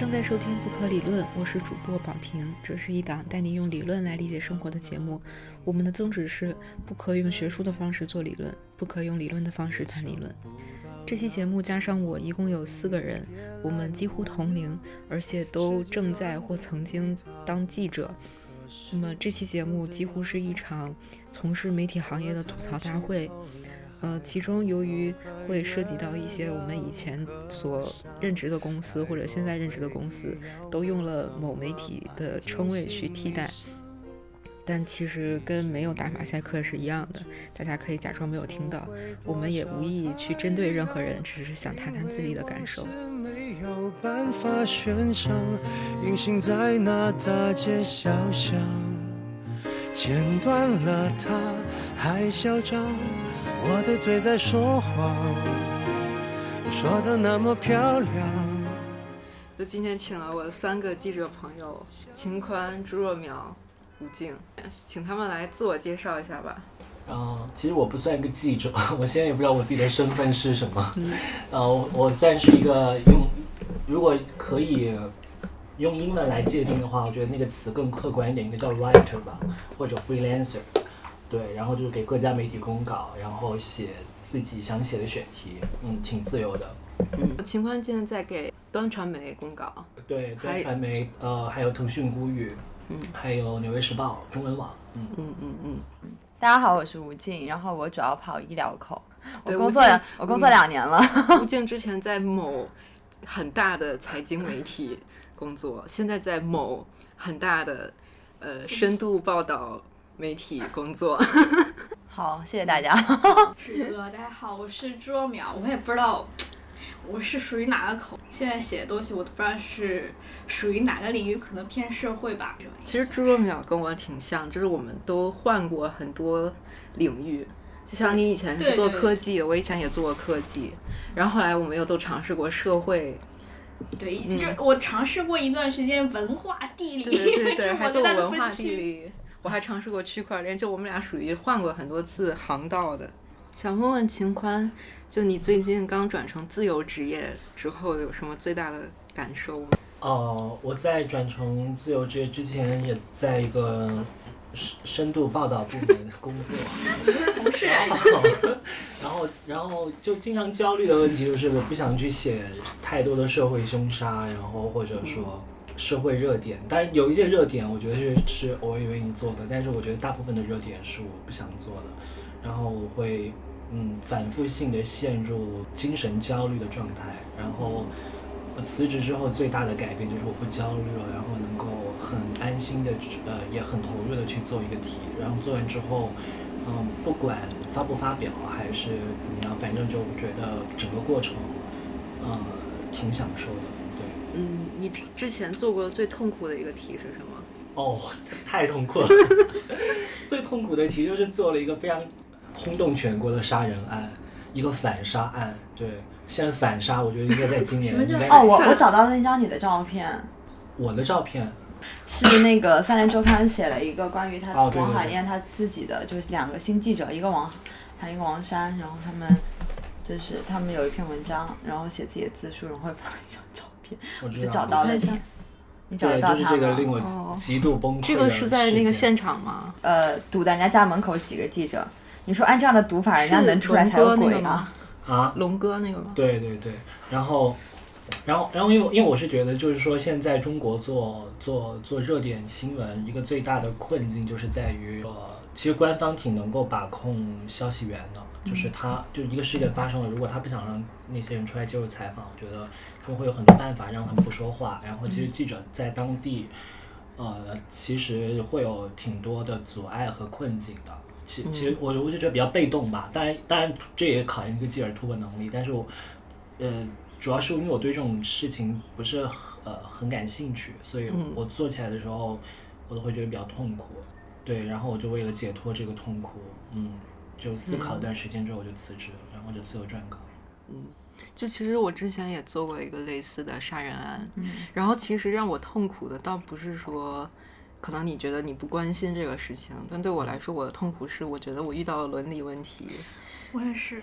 正在收听《不可理论》，我是主播宝婷。这是一档带你用理论来理解生活的节目。我们的宗旨是：不可用学术的方式做理论，不可用理论的方式谈理论。这期节目加上我，一共有四个人，我们几乎同龄，而且都正在或曾经当记者。那么这期节目几乎是一场从事媒体行业的吐槽大会。呃，其中由于会涉及到一些我们以前所任职的公司或者现在任职的公司都用了某媒体的称谓去替代，但其实跟没有打马赛克是一样的，大家可以假装没有听到。我们也无意去针对任何人，只是想谈谈自己的感受。有办法悬赏，隐形在那大街小巷，剪断了他还嚣张。我的嘴在说谎，说的那么漂亮。就今天请了我的三个记者朋友：秦宽、朱若苗、吴静，请他们来自我介绍一下吧。嗯，其实我不算一个记者，我现在也不知道我自己的身份是什么。呃，我算是一个用，如果可以用英文来界定的话，我觉得那个词更客观一点，应该叫 writer 吧，或者 freelancer。对，然后就是给各家媒体公稿，然后写自己想写的选题，嗯，挺自由的。嗯，秦宽现在在给端传媒公稿。对，端传媒，呃，还有腾讯孤语，嗯，还有纽约时报中文网，嗯嗯嗯嗯嗯。大家好，我是吴静，然后我主要跑医疗口，我工作我工作两年了。吴静之前在某很大的财经媒体工作，现在在某很大的呃深度报道。媒体工作，好，谢谢大家。是哥，大家好，我是朱若淼，我也不知道我是属于哪个口，现在写的东西我都不知道是属于哪个领域，可能偏社会吧。其实朱若淼跟我挺像，就是我们都换过很多领域，就像你以前是做科技，我以前也做过科技，然后后来我们又都尝试过社会。对，这我尝试过一段时间文化地理，对对对，还做文化地理。我还尝试过区块链，就我们俩属于换过很多次航道的。想问问秦宽，就你最近刚转成自由职业之后，有什么最大的感受吗？哦，我在转成自由职业之前，也在一个深深度报道部门工作。同事。然后，然后就经常焦虑的问题就是，我不想去写太多的社会凶杀，然后或者说。社会热点，但是有一些热点，我觉得是是我也愿意做的，但是我觉得大部分的热点是我不想做的，然后我会嗯反复性的陷入精神焦虑的状态，然后辞职之后最大的改变就是我不焦虑了，然后能够很安心的呃也很投入的去做一个题，然后做完之后嗯不管发不发表还是怎么样，反正就觉得整个过程嗯挺享受的。嗯，你之前做过最痛苦的一个题是什么？哦，太痛苦了！最痛苦的题就是做了一个非常轰动全国的杀人案，一个反杀案。对，现在反杀，我觉得应该在今年。哦，我我找到了那张你的照片。我的照片是那个《三联周刊》写了一个关于他王海燕他自己的，就是两个新记者，一个王还有一个王珊，然后他们就是他们有一篇文章，然后写自己的自述，然后会发一张照。我就找到了你，你找到他就是这个令我极度崩溃。这个是在那个现场吗？呃，堵在人家家门口几个记者，你说按这样的堵法，人家能出来才有鬼吗？啊，龙哥那个吗？对对对，然后，然后，然后，因为因为我是觉得，就是说，现在中国做做做热点新闻，一个最大的困境就是在于，呃，其实官方挺能够把控消息源的。就是他，就一个事件发生了，如果他不想让那些人出来接受采访，我觉得他们会有很多办法让他们不说话。然后，其实记者在当地，呃，其实会有挺多的阻碍和困境的。其其实我我就觉得比较被动吧。当然，当然这也考验一个记者突破能力。但是我，呃，主要是因为我对这种事情不是呃很感兴趣，所以我做起来的时候，我都会觉得比较痛苦。对，然后我就为了解脱这个痛苦，嗯。就思考一段时间之后，我就辞职了，然后就自由撰稿。嗯，就其实我之前也做过一个类似的杀人案，然后其实让我痛苦的倒不是说，可能你觉得你不关心这个事情，但对我来说，我的痛苦是我觉得我遇到了伦理问题。我也是。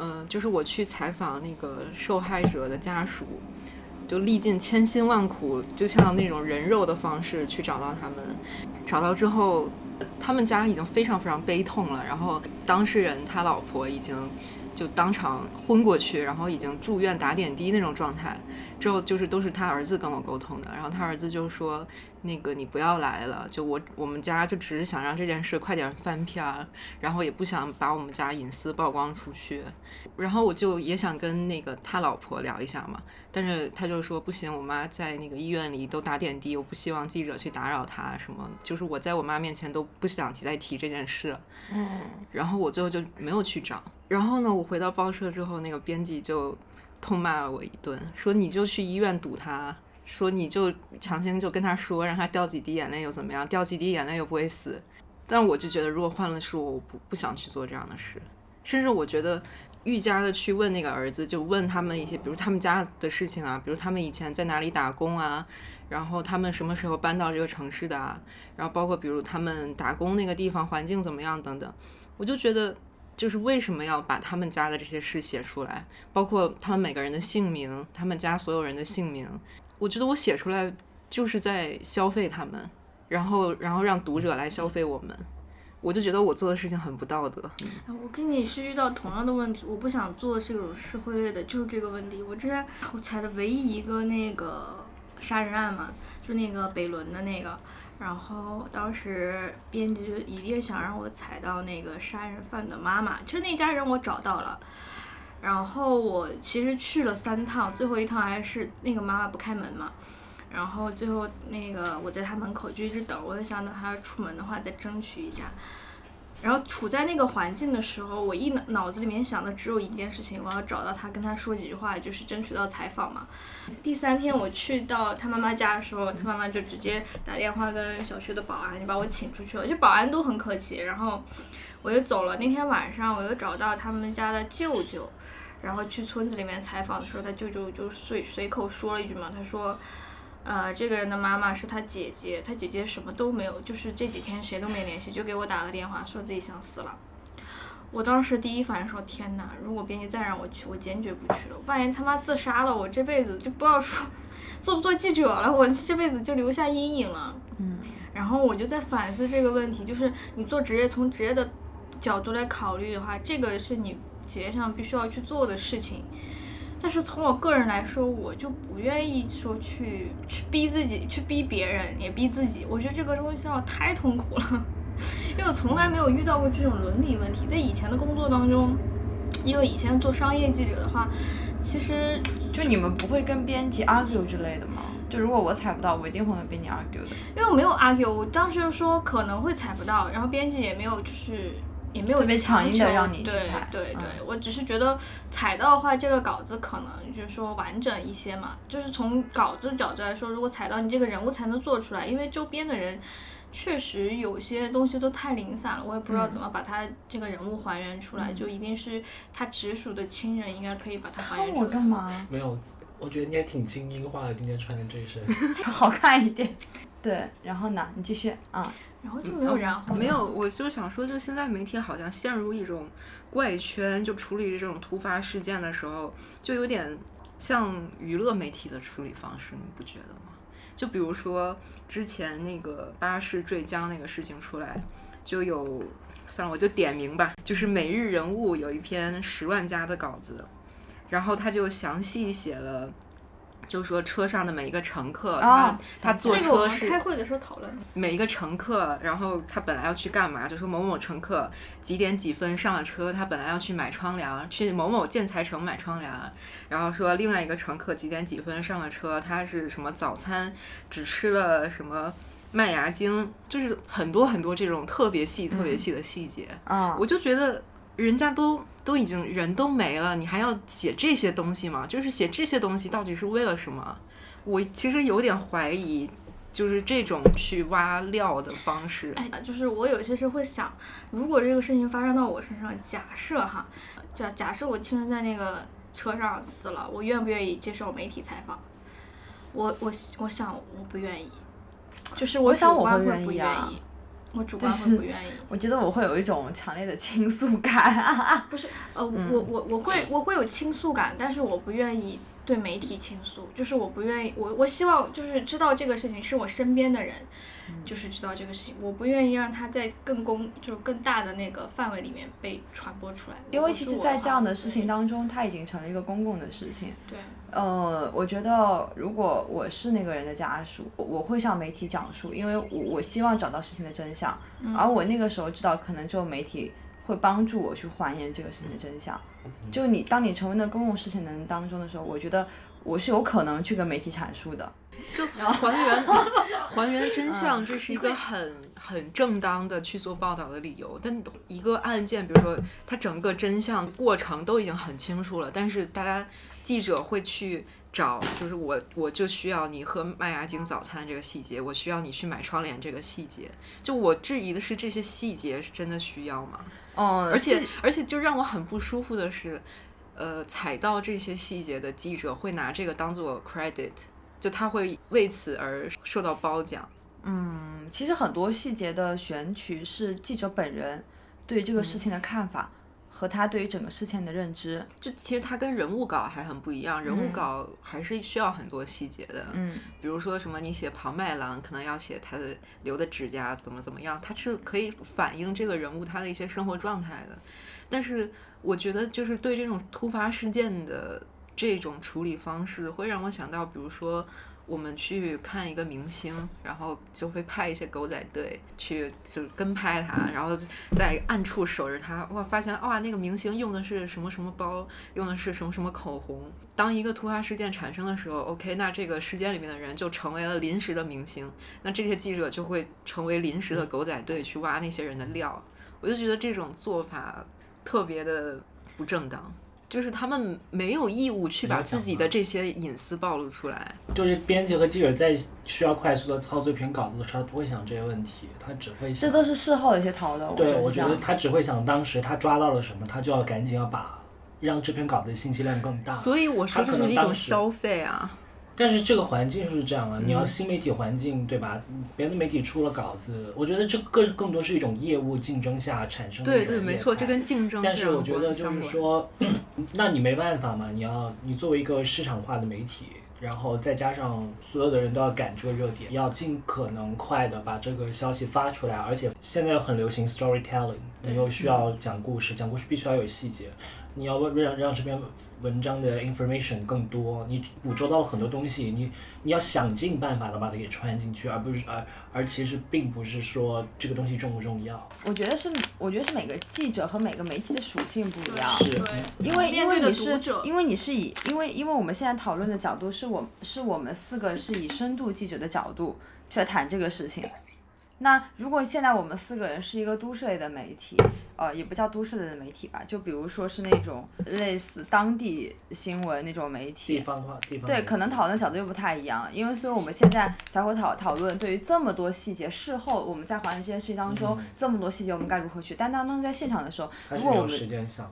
嗯，就是我去采访那个受害者的家属，就历尽千辛万苦，就像那种人肉的方式去找到他们。找到之后，他们家已经非常非常悲痛了。然后当事人他老婆已经就当场昏过去，然后已经住院打点滴那种状态。之后就是都是他儿子跟我沟通的，然后他儿子就说。那个你不要来了，就我我们家就只是想让这件事快点翻篇儿，然后也不想把我们家隐私曝光出去，然后我就也想跟那个他老婆聊一下嘛，但是他就说不行，我妈在那个医院里都打点滴，我不希望记者去打扰她什么，就是我在我妈面前都不想提再提这件事，嗯，然后我最后就没有去找，然后呢，我回到报社之后，那个编辑就痛骂了我一顿，说你就去医院堵他。说你就强行就跟他说，让他掉几滴眼泪又怎么样？掉几滴眼泪又不会死。但我就觉得，如果换了是我，我不不想去做这样的事。甚至我觉得，愈加的去问那个儿子，就问他们一些，比如他们家的事情啊，比如他们以前在哪里打工啊，然后他们什么时候搬到这个城市的啊，然后包括比如他们打工那个地方环境怎么样等等。我就觉得，就是为什么要把他们家的这些事写出来，包括他们每个人的姓名，他们家所有人的姓名。我觉得我写出来就是在消费他们，然后然后让读者来消费我们，我就觉得我做的事情很不道德。我跟你是遇到同样的问题，我不想做这种社会类的，就是这个问题。我之前我踩的唯一一个那个杀人案嘛，就那个北仑的那个，然后当时编辑就一定想让我踩到那个杀人犯的妈妈，其实那家人我找到了。然后我其实去了三趟，最后一趟还是那个妈妈不开门嘛。然后最后那个我在他门口就一直等，我就想等她出门的话再争取一下。然后处在那个环境的时候，我一脑脑子里面想的只有一件事情，我要找到他，跟他说几句话，就是争取到采访嘛。第三天我去到他妈妈家的时候，他妈妈就直接打电话跟小区的保安就把我请出去了，就保安都很客气。然后我就走了。那天晚上我又找到他们家的舅舅。然后去村子里面采访的时候，他舅舅就随随口说了一句嘛，他说，呃，这个人的妈妈是他姐姐，他姐姐什么都没有，就是这几天谁都没联系，就给我打个电话，说自己想死了。我当时第一反应说，天哪，如果编辑再让我去，我坚决不去了。万一他妈自杀了，我这辈子就不要说做不做记者了，我这辈子就留下阴影了。嗯。然后我就在反思这个问题，就是你做职业，从职业的角度来考虑的话，这个是你。职业上必须要去做的事情，但是从我个人来说，我就不愿意说去去逼自己，去逼别人，也逼自己。我觉得这个东西要太痛苦了，因为我从来没有遇到过这种伦理问题。在以前的工作当中，因为以前做商业记者的话，其实就你们不会跟编辑 argue 之类的吗？就如果我踩不到，我一定会跟编辑 argue 的。因为我没有 argue，我当时就说可能会踩不到，然后编辑也没有就是。也没有特别强硬的让你去踩，对对对，我只是觉得踩到的话，这个稿子可能就是说完整一些嘛。就是从稿子角度来说，如果踩到你这个人物才能做出来，因为周边的人确实有些东西都太零散了，我也不知道怎么把他这个人物还原出来，就一定是他直属的亲人应该可以把他还原出来。我干嘛？没有，我觉得你也挺精英化的，今天穿的这身，好看一点。对，然后呢？你继续啊。然后就没有然后没有，我就想说，就现在媒体好像陷入一种怪圈，就处理这种突发事件的时候，就有点像娱乐媒体的处理方式，你不觉得吗？就比如说之前那个巴士坠江那个事情出来，就有，算了，我就点名吧，就是每日人物有一篇十万加的稿子，然后他就详细写了。就说车上的每一个乘客，他他坐车是开会的时候讨论每一个乘客，然后他本来要去干嘛？就说某某乘客几点几分上了车，他本来要去买窗帘，去某某建材城买窗帘。然后说另外一个乘客几点几分上了车，他是什么早餐只吃了什么麦芽精，就是很多很多这种特别细、特别细的细节。啊，我就觉得人家都。都已经人都没了，你还要写这些东西吗？就是写这些东西到底是为了什么？我其实有点怀疑，就是这种去挖料的方式。哎，就是我有些时候会想，如果这个事情发生到我身上，假设哈，假假设我亲人在那个车上死了，我愿不愿意接受媒体采访？我我我想我不愿意，就是我想我会不愿意。我主观会不愿意。我觉得我会有一种强烈的倾诉感。不是，呃，我我我会我会有倾诉感，但是我不愿意对媒体倾诉，就是我不愿意，我我希望就是知道这个事情是我身边的人，就是知道这个事情，我不愿意让他在更公就是更大的那个范围里面被传播出来。因为其实，在这样的事情当中，它已经成了一个公共的事情。对。呃，我觉得如果我是那个人的家属，我会向媒体讲述，因为我我希望找到事情的真相，而我那个时候知道，可能只有媒体会帮助我去还原这个事情的真相。就你当你成为那公共事情的人当中的时候，我觉得我是有可能去跟媒体阐述的，就还原 还原真相，这是一个很很正当的去做报道的理由。但一个案件，比如说它整个真相过程都已经很清楚了，但是大家。记者会去找，就是我，我就需要你喝麦芽精早餐这个细节，我需要你去买窗帘这个细节。就我质疑的是这些细节是真的需要吗？嗯，而且而且就让我很不舒服的是，呃，踩到这些细节的记者会拿这个当做 credit，就他会为此而受到褒奖。嗯，其实很多细节的选取是记者本人对这个事情的看法。和他对于整个事情的认知，就其实他跟人物稿还很不一样。人物稿还是需要很多细节的，嗯，比如说什么你写庞麦郎，可能要写他的留的指甲怎么怎么样，他是可以反映这个人物他的一些生活状态的。但是我觉得，就是对这种突发事件的这种处理方式，会让我想到，比如说。我们去看一个明星，然后就会派一些狗仔队去，就跟拍他，然后在暗处守着他。哇，发现哇，那个明星用的是什么什么包，用的是什么什么口红。当一个突发事件产生的时候，OK，那这个事件里面的人就成为了临时的明星，那这些记者就会成为临时的狗仔队去挖那些人的料。我就觉得这种做法特别的不正当。就是他们没有义务去把自己的这些隐私暴露出来。就是编辑和记者在需要快速的操作一篇稿子的时候，他不会想这些问题，他只会想。这都是事后的一些讨论。对，我觉得他只会想当时他抓到了什么，他就要赶紧要把让这篇稿子的信息量更大。所以我说这是一种消费啊。但是这个环境是这样啊，你要新媒体环境对吧？别的媒体出了稿子，我觉得这更更多是一种业务竞争下产生的对对，没错，这跟竞争。但是我觉得就是说，那你没办法嘛，你要你作为一个市场化的媒体，然后再加上所有的人都要赶这个热点，要尽可能快的把这个消息发出来，而且现在很流行 storytelling，你又需要讲故事，讲故事必须要有细节。你要让让这篇文章的 information 更多，你捕捉到了很多东西，你你要想尽办法的把它给穿进去，而不是而而其实并不是说这个东西重不重要。我觉得是，我觉得是每个记者和每个媒体的属性不一样。是，因为因为你是因为你是以因为因为我们现在讨论的角度是我是我们四个是以深度记者的角度去谈这个事情。那如果现在我们四个人是一个都市类的媒体，呃，也不叫都市类的媒体吧，就比如说是那种类似当地新闻那种媒体，地方化，地方对，可能讨论角度又不太一样，因为所以我们现在才会讨讨论对于这么多细节，事后我们在还原这件事情当中这么多细节，我们该如何去？但当当时在现场的时候，如果我们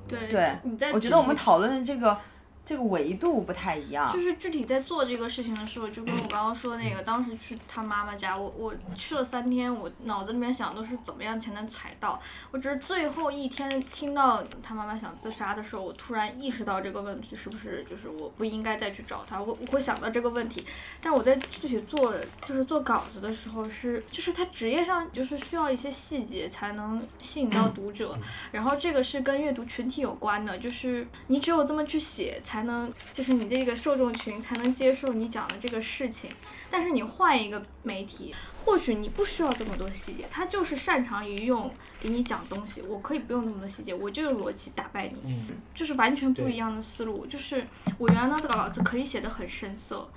对对，我觉得我们讨论的这个。这个维度不太一样，就是具体在做这个事情的时候，就跟我刚刚说那个，当时去他妈妈家，我我去了三天，我脑子里面想都是怎么样才能踩到，我只是最后一天听到他妈妈想自杀的时候，我突然意识到这个问题是不是就是我不应该再去找他，我我会想到这个问题，但我在具体做就是做稿子的时候是就是他职业上就是需要一些细节才能吸引到读者，然后这个是跟阅读群体有关的，就是你只有这么去写才。才能就是你这个受众群才能接受你讲的这个事情，但是你换一个媒体，或许你不需要这么多细节，他就是擅长于用给你讲东西，我可以不用那么多细节，我就用逻辑打败你，就是完全不一样的思路。就是我原来的稿子可以写的很深色，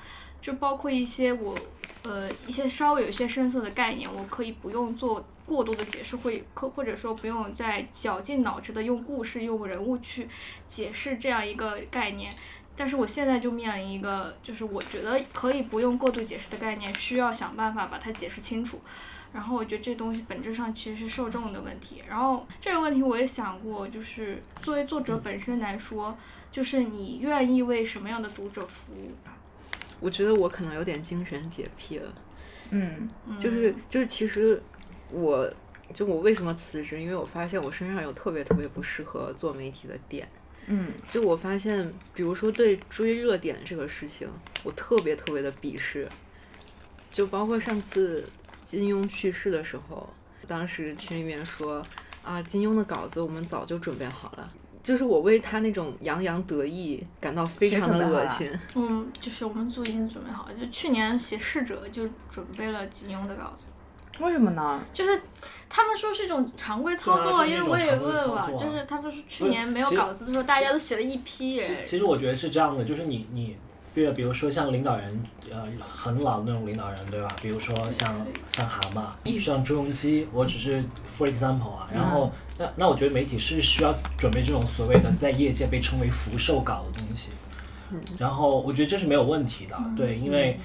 就包括一些我呃一些稍微有一些深色的概念，我可以不用做。过多的解释会，或或者说不用再绞尽脑汁的用故事、用人物去解释这样一个概念。但是我现在就面临一个，就是我觉得可以不用过度解释的概念，需要想办法把它解释清楚。然后我觉得这东西本质上其实是受众的问题。然后这个问题我也想过，就是作为作者本身来说，就是你愿意为什么样的读者服务？我觉得我可能有点精神洁癖了。嗯，就是就是其实。我就我为什么辞职？因为我发现我身上有特别特别不适合做媒体的点。嗯，就我发现，比如说对追热点这个事情，我特别特别的鄙视。就包括上次金庸去世的时候，当时群里面说啊，金庸的稿子我们早就准备好了。就是我为他那种洋洋得意感到非常的恶心。嗯，就是我们组已经准备好了，就去年写逝者就准备了金庸的稿子。为什么呢？就是他们说是一种常规操作，因为我也问了，就是他们说去年没有稿子的时候，大家都写了一批。其其实我觉得是这样的，就是你你，比如比如说像领导人，呃，很老的那种领导人，对吧？比如说像像蛤蟆，像朱镕基，我只是 for example 啊。然后那那我觉得媒体是需要准备这种所谓的在业界被称为福寿稿的东西。然后我觉得这是没有问题的，对，因为。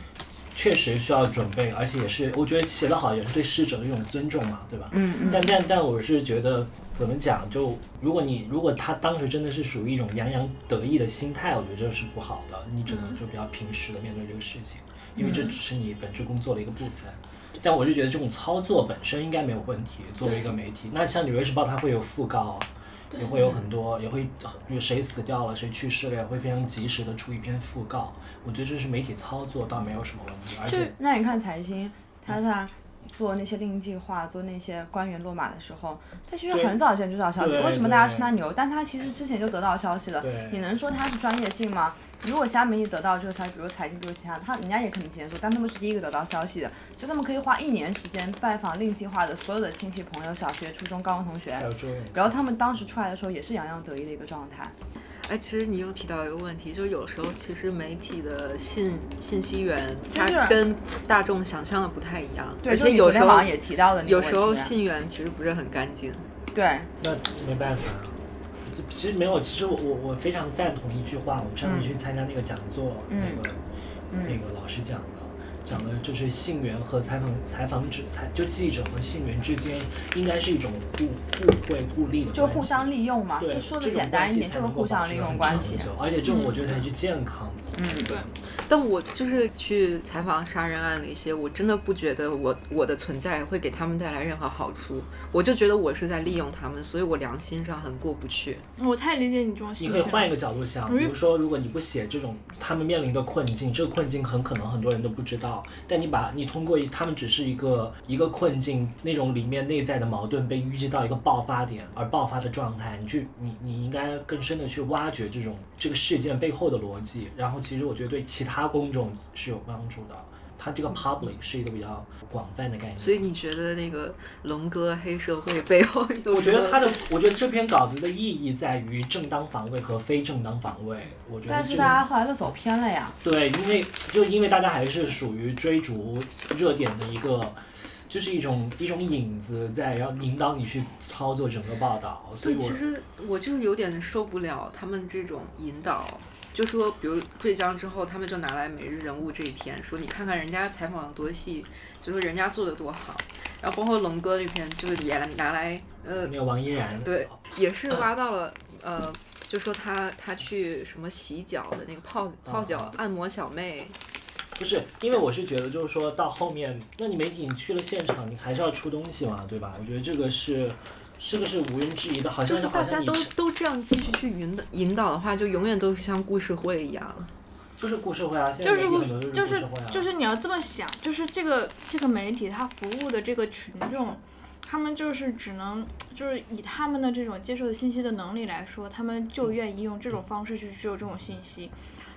确实需要准备，而且也是，我觉得写得好也是对逝者的一种尊重嘛，对吧？嗯嗯。但但但我是觉得，怎么讲？就如果你如果他当时真的是属于一种洋洋得意的心态，我觉得这是不好的。你只能就比较平实的面对这个事情，因为这只是你本职工作的一个部分。但我就觉得这种操作本身应该没有问题。作为一个媒体，那像《纽约时报》它会有讣告。也会有很多，也会有谁死掉了，谁去世了，也会非常及时的出一篇讣告。我觉得这是媒体操作，倒没有什么问题。而且，那你看财新，他他。做那些令计划，做那些官员落马的时候，他其实很早之前就知道消息。为什么大家称他牛？但他其实之前就得到消息了。你能说他是专业性吗？如果其他媒体得到这个消息，比如财经，比如其他，他人家也肯定提前做，但他们是第一个得到消息的，所以他们可以花一年时间拜访令计划的所有的亲戚朋友、小学、初中、高中同学，然后他们当时出来的时候也是洋洋得意的一个状态。哎，其实你又提到一个问题，就是有时候其实媒体的信信息源，它跟大众想象的不太一样。对，而且有时候也提到的，有时候信源其实不是很干净。对。那没办法，其实没有，其实我我我非常赞同一句话，我们上次去参加那个讲座，那个那个老师讲的。讲的就是信源和采访采访者采就记者和信源之间应该是一种互互惠互利的就互相利用嘛，就说的简单一点就是互相利用关系，而且这种我觉得才是健康的。嗯，对。但我就是去采访杀人案那些，我真的不觉得我我的存在会给他们带来任何好处，我就觉得我是在利用他们，所以我良心上很过不去。我太理解你这种心情。你可以换一个角度想，比如说，如果你不写这种他们面临的困境，这个困境很可能很多人都不知道，但你把你通过他们只是一个一个困境，那种里面内在的矛盾被淤积到一个爆发点而爆发的状态，你去你你应该更深的去挖掘这种这个事件背后的逻辑，然后其实我觉得对其他。公众是有帮助的，它这个 public 是一个比较广泛的概念。所以你觉得那个龙哥黑社会背后？我觉得他的，我觉得这篇稿子的意义在于正当防卫和非正当防卫。我觉得。但是大家后来都走偏了呀。对，因为就因为大家还是属于追逐热点的一个，就是一种一种影子在，然后引导你去操作整个报道。对，其实我就是有点受不了他们这种引导。就说，比如坠江之后，他们就拿来《每日人物》这一篇，说你看看人家采访的多细，就说人家做的多好。然后包括龙哥那篇，就是也拿来，呃，那个王依然，对，也是挖到了，呃，就说他他去什么洗脚的那个泡泡脚按摩小妹，不是，因为我是觉得就是说到后面，那你媒体你去了现场，你还是要出东西嘛，对吧？我觉得这个是。这个是毋庸置疑的，好像是大家都都这样继续去引导引导的话，就永远都是像故事会一样。就是故事会啊，现在就是就是就是你要这么想，就是这个这个媒体它服务的这个群众，他们就是只能就是以他们的这种接受的信息的能力来说，他们就愿意用这种方式去接受这种信息。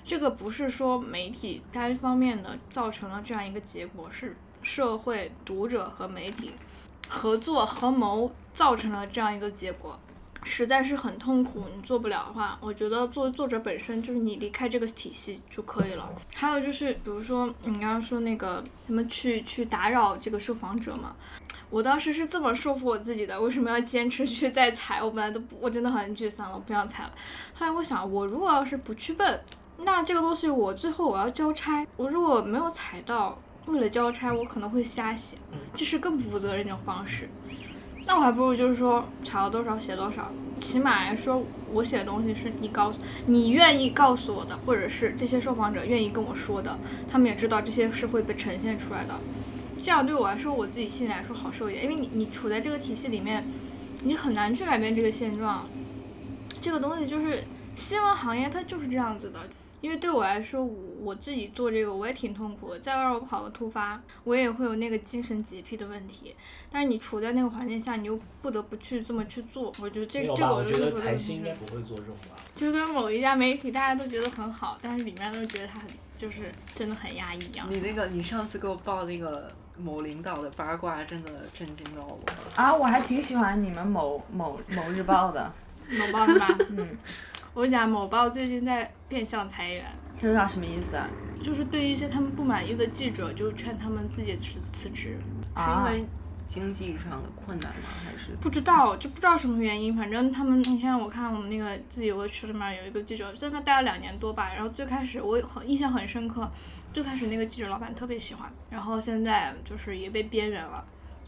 这个不是说媒体单方面的造成了这样一个结果，是社会读者和媒体。合作合谋造成了这样一个结果，实在是很痛苦。你做不了的话，我觉得作为作者本身就是你离开这个体系就可以了。还有就是，比如说你刚刚说那个什么去去打扰这个受访者嘛，我当时是这么说服我自己的，为什么要坚持去再采？我本来都不，我真的很沮丧了，我不想采了。后来我想，我如果要是不去问，那这个东西我最后我要交差，我如果没有踩到。为了交差，我可能会瞎写，这是更不负责任的方式。那我还不如就是说，踩了多少写多少，起码来说，我写的东西是你告诉你愿意告诉我的，或者是这些受访者愿意跟我说的，他们也知道这些是会被呈现出来的。这样对我来说，我自己心里来说好受一点，因为你你处在这个体系里面，你很难去改变这个现状。这个东西就是新闻行业，它就是这样子的。因为对我来说，我我自己做这个我也挺痛苦的。再让我跑个突发，我也会有那个精神洁癖的问题。但是你处在那个环境下，你又不得不去这么去做。我觉得这这个我觉得财新应该不会做这种吧。就跟某一家媒体，大家都觉得很好，但是里面都觉得他很就是真的很压抑一样。你那个你上次给我报那个某领导的八卦，真的震惊到我。啊，我还挺喜欢你们某某某日报的。某报是吧？嗯。我跟你讲，某报最近在变相裁员，这是啥什么意思啊？就是对一些他们不满意的记者，就劝他们自己辞辞职。是因为经济上的困难吗？还是不知道，就不知道什么原因。反正他们，你看，我看我们那个自己有个群里面有一个记者，在那待了两年多吧。然后最开始我很印象很深刻，最开始那个记者老板特别喜欢，然后现在就是也被边缘了。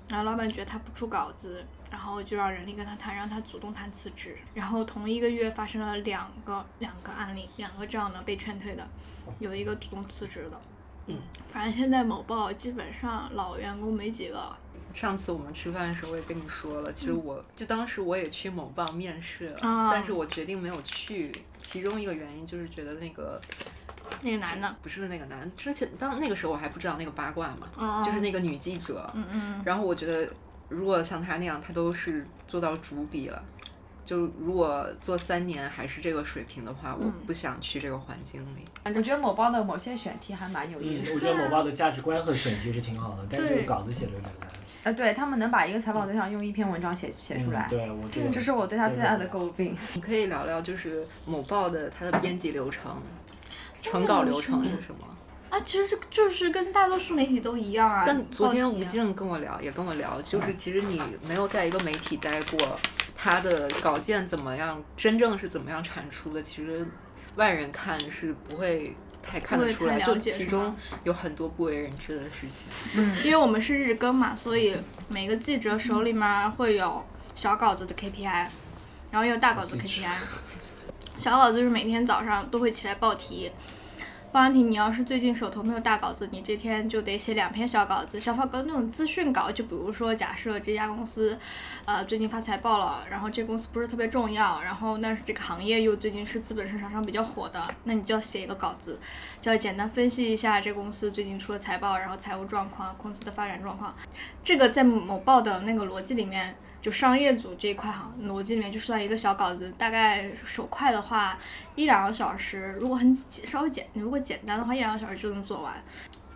然后老板觉得他不出稿子。然后就让人力跟他谈，让他主动谈辞职。然后同一个月发生了两个两个案例，两个这样的被劝退的，有一个主动辞职的。嗯，反正现在某报基本上老员工没几个。上次我们吃饭的时候我也跟你说了，其实我就当时我也去某报面试了，但是我决定没有去。其中一个原因就是觉得那个那个男的不是那个男，之前当那个时候我还不知道那个八卦嘛，就是那个女记者。嗯嗯。然后我觉得。如果像他那样，他都是做到主笔了。就如果做三年还是这个水平的话，我不想去这个环境里。我觉得某报的某些选题还蛮有意思的。我觉得某报的价值观和选题是挺好的，但这个稿子写的有点难。呃，对他们能把一个采访对象用一篇文章写写出来，对我这这是我对他最大的诟病。你可以聊聊就是某报的它的编辑流程，成稿流程是什么？啊，其实这就是跟大多数媒体都一样啊。但昨天吴静跟我聊，也跟我聊，就是其实你没有在一个媒体待过，他的稿件怎么样，真正是怎么样产出的，其实外人看是不会太看得出来，就其中有很多不为人知的事情。嗯，因为我们是日更嘛，所以每个记者手里面会有小稿子的 KPI，然后也有大稿子 KPI。小稿子就是每天早上都会起来报题。报完题，你要是最近手头没有大稿子，你这天就得写两篇小稿子。小稿子那种资讯稿，就比如说，假设这家公司，呃，最近发财报了，然后这公司不是特别重要，然后但是这个行业又最近是资本市场上比较火的，那你就要写一个稿子，就要简单分析一下这公司最近出了财报，然后财务状况、公司的发展状况。这个在某报的那个逻辑里面。就商业组这一块哈，逻辑里面就算一个小稿子，大概手快的话一两个小时，如果很稍微简，如果简单的话一两个小时就能做完。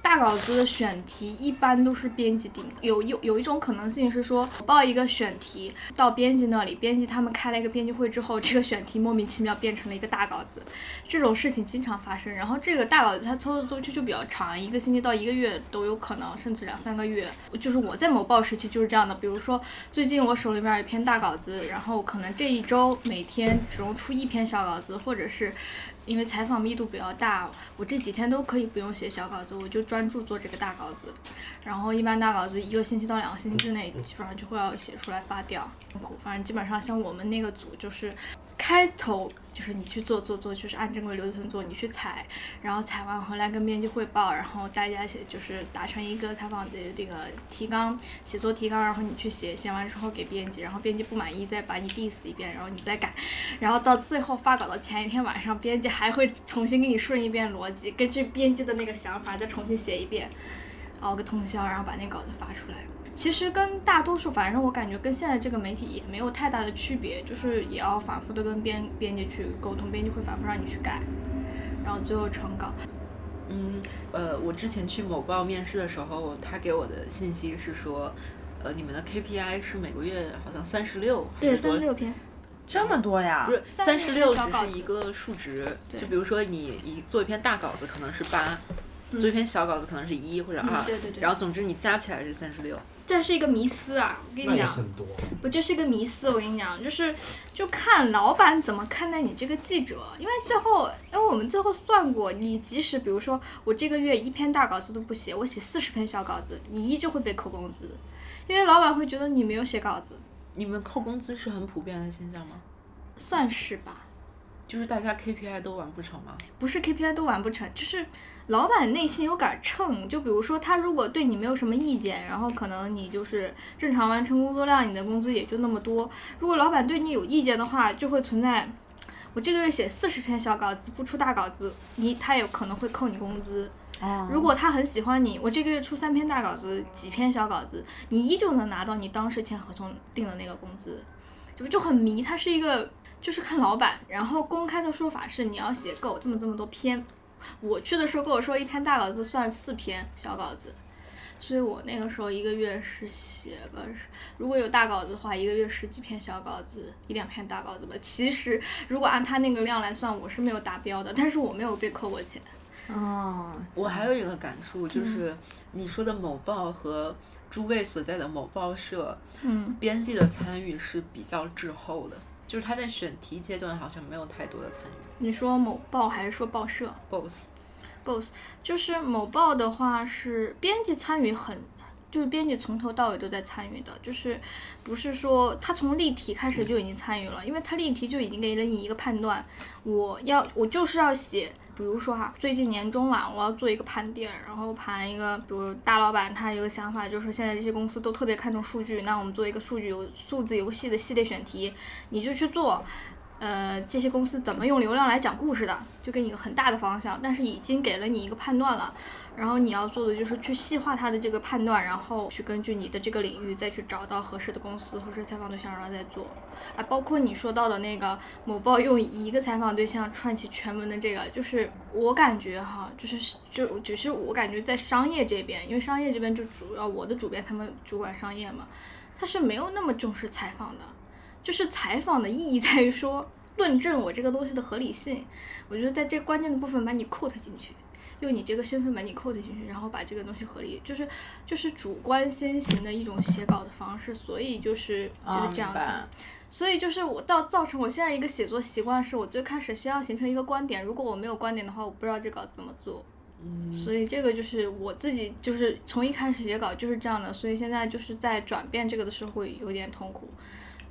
大稿子的选题一般都是编辑定，有有有一种可能性是说，报一个选题到编辑那里，编辑他们开了一个编辑会之后，这个选题莫名其妙变成了一个大稿子，这种事情经常发生。然后这个大稿子它操作周期就比较长，一个星期到一个月都有可能，甚至两三个月。就是我在某报时期就是这样的，比如说最近我手里面有一篇大稿子，然后可能这一周每天只能出一篇小稿子，或者是。因为采访密度比较大，我这几天都可以不用写小稿子，我就专注做这个大稿子。然后一般大稿子一个星期到两个星期之内，基本上就会要写出来发掉。反正基本上像我们那个组就是。开头就是你去做做做，就是按正规流程做，你去采，然后采完回来跟编辑汇报，然后大家写就是达成一个采访的这个提纲，写作提纲，然后你去写，写完之后给编辑，然后编辑不满意再把你 diss 一遍，然后你再改，然后到最后发稿的前一天晚上，编辑还会重新给你顺一遍逻辑，根据编辑的那个想法再重新写一遍，熬个通宵，然后把那稿子发出来。其实跟大多数，反正我感觉跟现在这个媒体也没有太大的区别，就是也要反复的跟编编辑去沟通，编辑会反复让你去改，然后最后成稿。嗯，呃，我之前去某报面试的时候，他给我的信息是说，呃，你们的 KPI 是每个月好像三十六，对，三十六篇，这么多呀？不是，三十六只是一个数值，就比如说你一做一篇大稿子可能是八，做一篇小稿子可能是一或者二，对对对，然后总之你加起来是三十六。这是一个迷思啊！我跟你讲，不这是一个迷思？我跟你讲，就是就看老板怎么看待你这个记者，因为最后，因为我们最后算过，你即使比如说我这个月一篇大稿子都不写，我写四十篇小稿子，你依旧会被扣工资，因为老板会觉得你没有写稿子。你们扣工资是很普遍的现象吗？算是吧。就是大家 KPI 都完不成吗？不是 KPI 都完不成，就是老板内心有杆秤。就比如说他如果对你没有什么意见，然后可能你就是正常完成工作量，你的工资也就那么多。如果老板对你有意见的话，就会存在我这个月写四十篇小稿子不出大稿子，你他有可能会扣你工资。如果他很喜欢你，我这个月出三篇大稿子，几篇小稿子，你依旧能拿到你当时签合同定的那个工资，就就很迷。他是一个。就是看老板，然后公开的说法是你要写够这么这么多篇。我去的时候跟我说一篇大稿子算四篇小稿子，所以我那个时候一个月是写个，如果有大稿子的话，一个月十几篇小稿子，一两篇大稿子吧。其实如果按他那个量来算，我是没有达标的，但是我没有被扣过钱。哦，我还有一个感触就是你说的某报和诸位所在的某报社，嗯，编辑的参与是比较滞后的。就是他在选题阶段好像没有太多的参与。你说某报还是说报社？Both，Both，就是某报的话是编辑参与很，就是编辑从头到尾都在参与的，就是不是说他从例题开始就已经参与了，因为他例题就已经给了你一个判断，我要我就是要写。比如说哈，最近年终了，我要做一个盘点，然后盘一个，比如大老板他有个想法，就是说现在这些公司都特别看重数据，那我们做一个数据游数字游戏的系列选题，你就去做。呃，这些公司怎么用流量来讲故事的，就给你一个很大的方向，但是已经给了你一个判断了。然后你要做的就是去细化它的这个判断，然后去根据你的这个领域再去找到合适的公司或者采访对象，然后再做。啊，包括你说到的那个某报用一个采访对象串起全文的这个，就是我感觉哈，就是就只是我感觉在商业这边，因为商业这边就主要我的主编他们主管商业嘛，他是没有那么重视采访的，就是采访的意义在于说论证我这个东西的合理性，我觉得在这关键的部分把你 quote 进去。用你这个身份把你扣 e 进去，然后把这个东西合理，就是就是主观先行的一种写稿的方式，所以就是就是这样的。所以就是我到造成我现在一个写作习惯是，我最开始先要形成一个观点，如果我没有观点的话，我不知道这稿怎么做。嗯。所以这个就是我自己就是从一开始写稿就是这样的，所以现在就是在转变这个的时候会有点痛苦，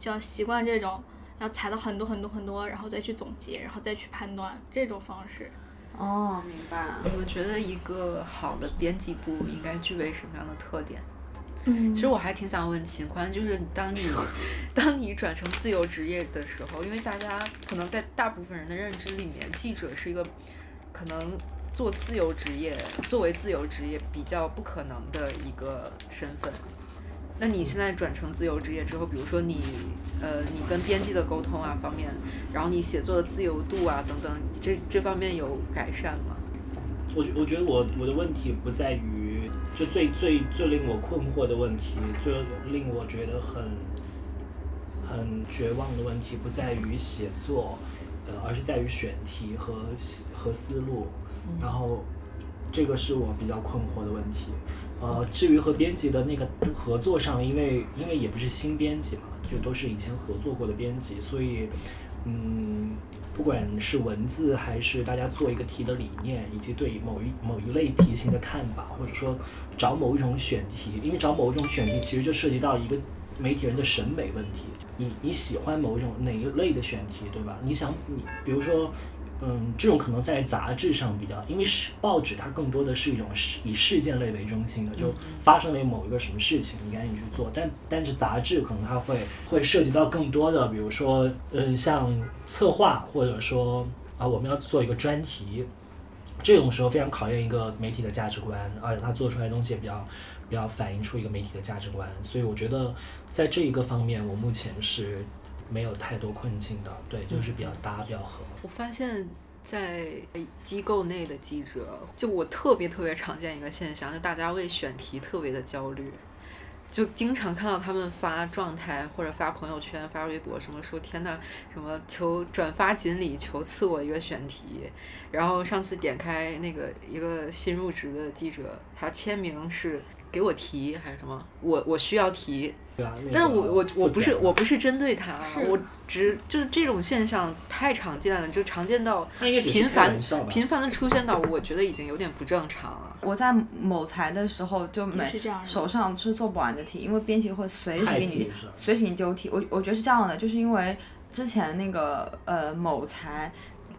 就要习惯这种要踩到很多很多很多，然后再去总结，然后再去判断这种方式。哦，明白。我觉得一个好的编辑部应该具备什么样的特点？嗯，其实我还挺想问秦宽，就是当你当你转成自由职业的时候，因为大家可能在大部分人的认知里面，记者是一个可能做自由职业作为自由职业比较不可能的一个身份。那你现在转成自由职业之后，比如说你，呃，你跟编辑的沟通啊方面，然后你写作的自由度啊等等，这这方面有改善吗？我觉我觉得我我的问题不在于，就最最最令我困惑的问题，最令我觉得很很绝望的问题，不在于写作，呃，而是在于选题和和思路，然后这个是我比较困惑的问题。呃，至于和编辑的那个合作上，因为因为也不是新编辑嘛，就都是以前合作过的编辑，所以，嗯，不管是文字还是大家做一个题的理念，以及对某一某一类题型的看法，或者说找某一种选题，因为找某一种选题其实就涉及到一个媒体人的审美问题，你你喜欢某一种哪一类的选题，对吧？你想你比如说。嗯，这种可能在杂志上比较，因为是报纸，它更多的是一种事以事件类为中心的，就发生了某一个什么事情，你赶紧去做。但但是杂志可能它会会涉及到更多的，比如说，嗯，像策划，或者说啊，我们要做一个专题，这种时候非常考验一个媒体的价值观，而且它做出来的东西也比较比较反映出一个媒体的价值观。所以我觉得在这一个方面，我目前是。没有太多困境的，对，就是比较搭，比较合。我发现，在机构内的记者，就我特别特别常见一个现象，就大家为选题特别的焦虑，就经常看到他们发状态或者发朋友圈、发微博，什么说天呐，什么求转发锦鲤，求赐我一个选题。然后上次点开那个一个新入职的记者，他签名是给我提还是什么？我我需要提。但是我我我不是我不是针对他，我只就是这种现象太常见了，就常见到频繁频繁的出现到，我觉得已经有点不正常了。我在某财的时候就每手上是做不完的题，因为编辑会随时给你随时给你丢题。我我觉得是这样的，就是因为之前那个呃某财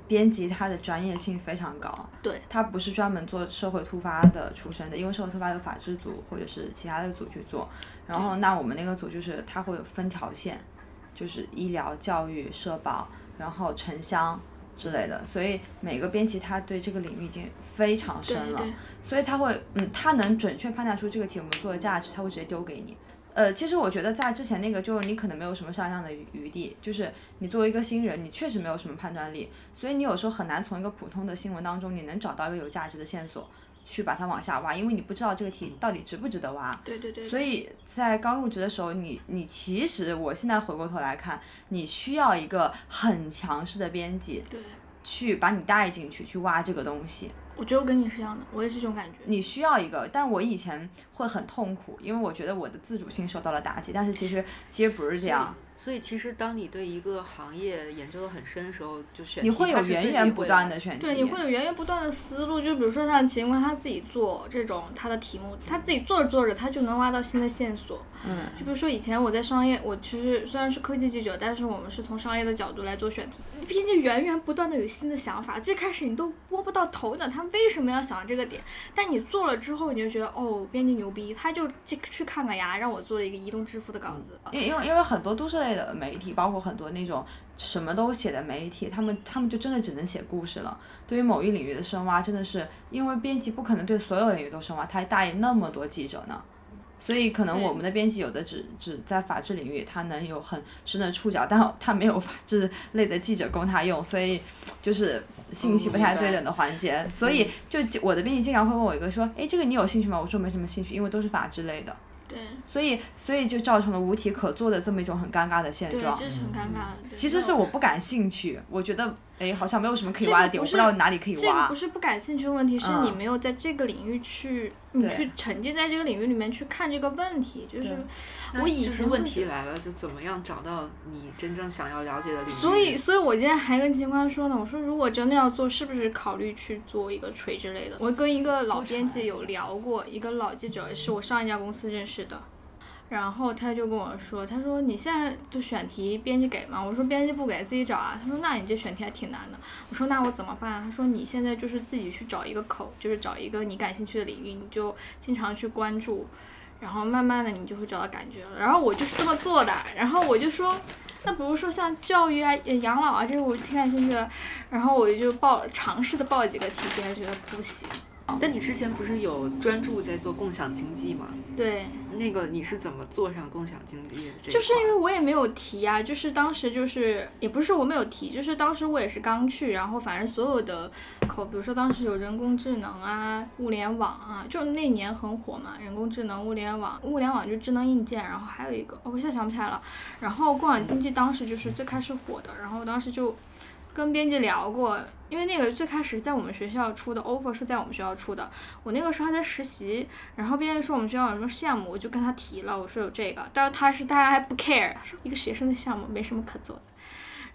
编辑，他的专业性非常高，对，他不是专门做社会突发的出身的，因为社会突发有法制组或者是其他的组去做，然后那我们那个组就是他会有分条线，就是医疗、教育、社保，然后城乡。之类的，所以每个编辑他对这个领域已经非常深了，所以他会，嗯，他能准确判断出这个题我们做的价值，他会直接丢给你。呃，其实我觉得在之前那个，就你可能没有什么商量的余余地，就是你作为一个新人，你确实没有什么判断力，所以你有时候很难从一个普通的新闻当中，你能找到一个有价值的线索。去把它往下挖，因为你不知道这个题到底值不值得挖。对对对。所以在刚入职的时候，你你其实我现在回过头来看，你需要一个很强势的编辑，对，去把你带进去，去挖这个东西。我觉得我跟你是一样的，我也是这种感觉。你需要一个，但是我以前会很痛苦，因为我觉得我的自主性受到了打击。但是其实其实不是这样。所以其实当你对一个行业研究的很深的时候，就选你会有源源不断的选题。对，你会有源源不断的思路。就比如说像秦观他自己做这种他的题目，他自己做着做着，他就能挖到新的线索。嗯。就比如说以前我在商业，我其实虽然是科技记者，但是我们是从商业的角度来做选题，编辑源源不断的有新的想法。最开始你都摸不到头脑，他为什么要想到这个点？但你做了之后，你就觉得哦，编辑牛逼，他就去去看看呀，让我做了一个移动支付的稿子。因因为因为很多都市类的媒体，包括很多那种什么都写的媒体，他们他们就真的只能写故事了。对于某一领域的深挖，真的是因为编辑不可能对所有领域都深挖，他还大于那么多记者呢。所以可能我们的编辑有的只只在法制领域，他能有很深的触角，但他没有法制类的记者供他用，所以就是信息不太对等的环节。所以就我的编辑经常会问我一个说，哎，这个你有兴趣吗？我说没什么兴趣，因为都是法制类的。对，所以所以就造成了无题可做的这么一种很尴尬的现状。对，这是很尴尬的。其实是我不感兴趣，我觉得哎，好像没有什么可以挖的点，我不知道哪里可以挖。这个不是不感兴趣的问题，是你没有在这个领域去。你去沉浸在这个领域里面去看这个问题，就是我以前问题来了，就怎么样找到你真正想要了解的领域？所以，所以我今天还跟秦宽说呢，我说如果真的要做，是不是考虑去做一个垂直类的？我跟一个老编辑有聊过，一个老记者是我上一家公司认识的。然后他就跟我说：“他说你现在就选题编辑给吗？”我说：“编辑不给，自己找啊。”他说：“那你这选题还挺难的。”我说：“那我怎么办？”他说：“你现在就是自己去找一个口，就是找一个你感兴趣的领域，你就经常去关注，然后慢慢的你就会找到感觉了。”然后我就是这么做的。然后我就说：“那比如说像教育啊、养老啊，这个我挺感兴趣的。”然后我就报尝试的报几个题，别人觉得不行。但你之前不是有专注在做共享经济吗？对，那个你是怎么做上共享经济的？就是因为我也没有提呀，就是当时就是也不是我没有提，就是当时我也是刚去，然后反正所有的口，比如说当时有人工智能啊、物联网啊，就那年很火嘛，人工智能、物联网、物联网就智能硬件，然后还有一个哦，我现在想不起来了。然后共享经济当时就是最开始火的，然后当时就。跟编辑聊过，因为那个最开始在我们学校出的 offer 是在我们学校出的，我那个时候还在实习，然后编辑说我们学校有什么项目，我就跟他提了，我说有这个，但是他是大家还不 care，他说一个学生的项目没什么可做的，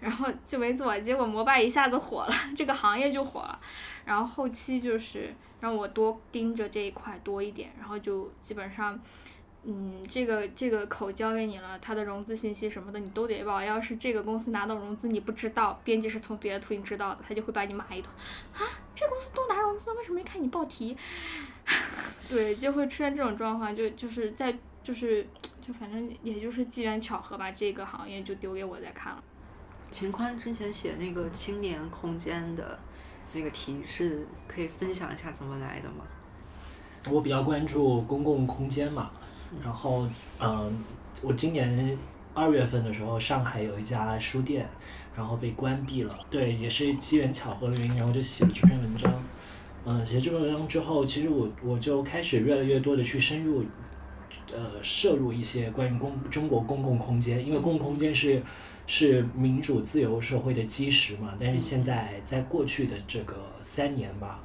然后就没做，结果摩拜一下子火了，这个行业就火了，然后后期就是让我多盯着这一块多一点，然后就基本上。嗯，这个这个口交给你了，他的融资信息什么的你都得报。要是这个公司拿到融资你不知道，编辑是从别的途径知道的，他就会把你骂一顿。啊，这公司都拿融资，为什么没看你报题？对，就会出现这种状况，就就是在就是就反正也就是机缘巧合吧，这个行业就丢给我在看了。秦宽之前写那个青年空间的那个题是可以分享一下怎么来的吗？我比较关注公共空间嘛。然后，嗯，我今年二月份的时候，上海有一家书店，然后被关闭了。对，也是机缘巧合的原因，然后就写了这篇文章。嗯，写这篇文章之后，其实我我就开始越来越多的去深入，呃，摄入一些关于公中国公共空间，因为公共空间是是民主自由社会的基石嘛。但是现在在过去的这个三年吧。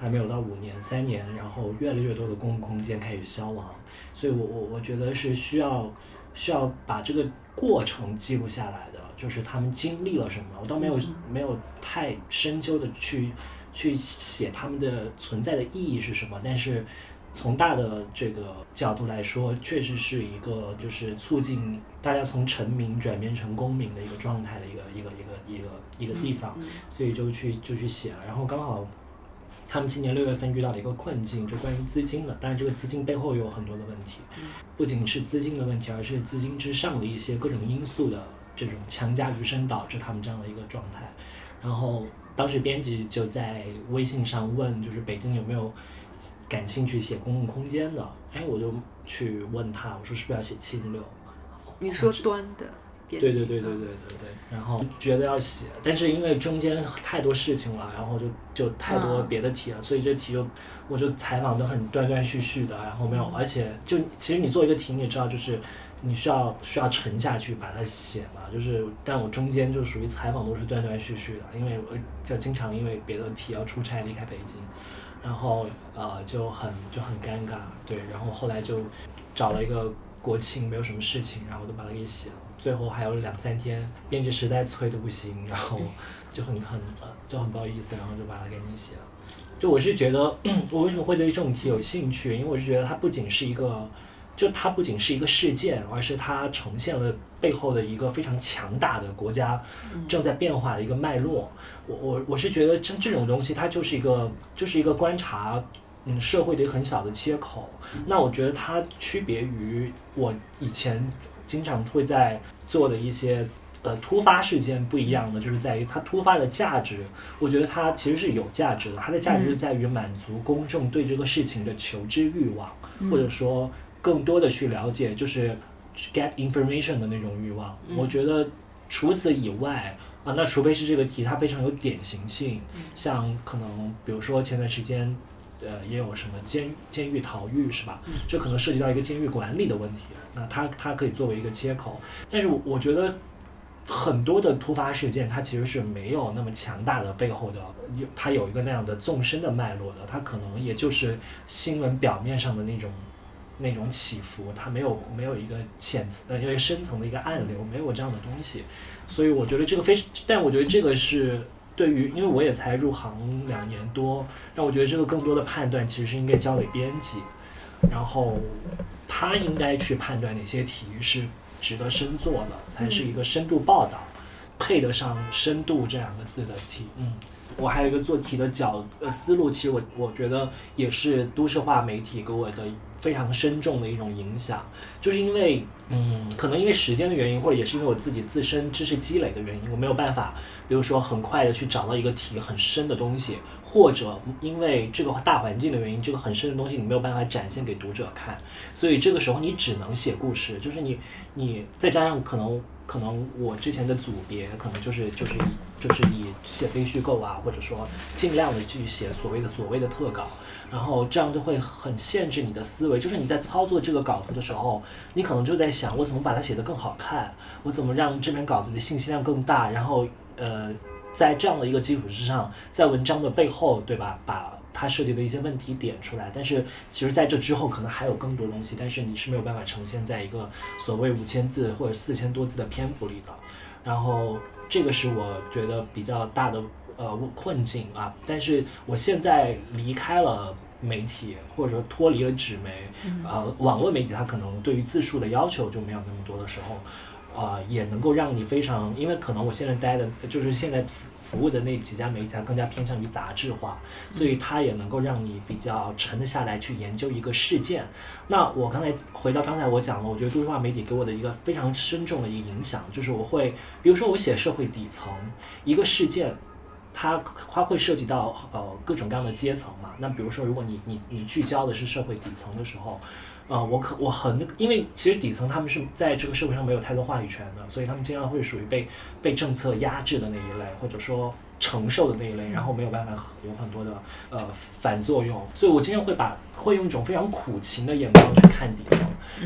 还没有到五年、三年，然后越来越多的公共空间开始消亡，所以我我我觉得是需要需要把这个过程记录下来的，就是他们经历了什么。我倒没有没有太深究的去去写他们的存在的意义是什么，但是从大的这个角度来说，确实是一个就是促进大家从臣民转变成公民的一个状态的一个一个一个一个一个地方，所以就去就去写了。然后刚好他们今年六月份遇到了一个困境，就关于资金的，但是这个资金背后有很多的问题，不仅是资金的问题，而是资金之上的一些各种因素的这种强加于身，导致他们这样的一个状态。然后当时编辑就在微信上问，就是北京有没有。感兴趣写公共空间的，哎，我就去问他，我说是不是要写七零六？你说端的对对对对对对对。然后觉得要写，但是因为中间太多事情了，然后就就太多别的题了，所以这题就我就采访都很断断续续的，然后没有，而且就其实你做一个题，你也知道，就是你需要需要沉下去把它写嘛，就是但我中间就属于采访都是断断续续的，因为我就经常因为别的题要出差离开北京。然后呃就很就很尴尬，对，然后后来就找了一个国庆没有什么事情，然后就把它给写了。最后还有两三天，编辑实在催的不行，然后 就很很呃就很不好意思，然后就把它给你写了。就我是觉得 我为什么会对这种题有兴趣，因为我是觉得它不仅是一个。就它不仅是一个事件，而是它呈现了背后的一个非常强大的国家正在变化的一个脉络。我我我是觉得这这种东西，它就是一个就是一个观察嗯社会的一个很小的切口。那我觉得它区别于我以前经常会在做的一些呃突发事件不一样的，就是在于它突发的价值。我觉得它其实是有价值的，它的价值是在于满足公众对这个事情的求知欲望，或者说。更多的去了解，就是 get information 的那种欲望。我觉得除此以外啊，那除非是这个题它非常有典型性，像可能比如说前段时间，呃，也有什么监监狱逃狱是吧？这可能涉及到一个监狱管理的问题，那它它可以作为一个接口。但是我觉得很多的突发事件，它其实是没有那么强大的背后的，有它有一个那样的纵深的脉络的，它可能也就是新闻表面上的那种。那种起伏，它没有没有一个浅层呃，因为深层的一个暗流，没有这样的东西，所以我觉得这个非，但我觉得这个是对于，因为我也才入行两年多，让我觉得这个更多的判断其实是应该交给编辑，然后他应该去判断哪些题是值得深做的，才是一个深度报道，配得上深度这两个字的题。嗯，我还有一个做题的角呃思路，其实我我觉得也是都市化媒体给我的。非常深重的一种影响，就是因为，嗯，可能因为时间的原因，或者也是因为我自己自身知识积累的原因，我没有办法，比如说很快的去找到一个题很深的东西，或者因为这个大环境的原因，这个很深的东西你没有办法展现给读者看，所以这个时候你只能写故事，就是你，你再加上可能。可能我之前的组别可能就是就是以就是以写非虚构啊，或者说尽量的去写所谓的所谓的特稿，然后这样就会很限制你的思维。就是你在操作这个稿子的时候，你可能就在想我怎么把它写得更好看，我怎么让这篇稿子的信息量更大，然后呃，在这样的一个基础之上，在文章的背后，对吧？把它涉及的一些问题点出来，但是其实在这之后可能还有更多东西，但是你是没有办法呈现在一个所谓五千字或者四千多字的篇幅里的。然后这个是我觉得比较大的呃困境啊。但是我现在离开了媒体，或者说脱离了纸媒，呃，网络媒体它可能对于字数的要求就没有那么多的时候。啊，也能够让你非常，因为可能我现在待的，就是现在服服务的那几家媒体，它更加偏向于杂志化，所以它也能够让你比较沉得下来去研究一个事件。那我刚才回到刚才我讲了，我觉得都市化媒体给我的一个非常深重的一个影响，就是我会，比如说我写社会底层一个事件，它它会涉及到呃各种各样的阶层嘛。那比如说，如果你你你聚焦的是社会底层的时候。啊，我可我很，因为其实底层他们是在这个社会上没有太多话语权的，所以他们经常会属于被被政策压制的那一类，或者说承受的那一类，然后没有办法有很多的呃反作用，所以我经常会把会用一种非常苦情的眼光去看底层，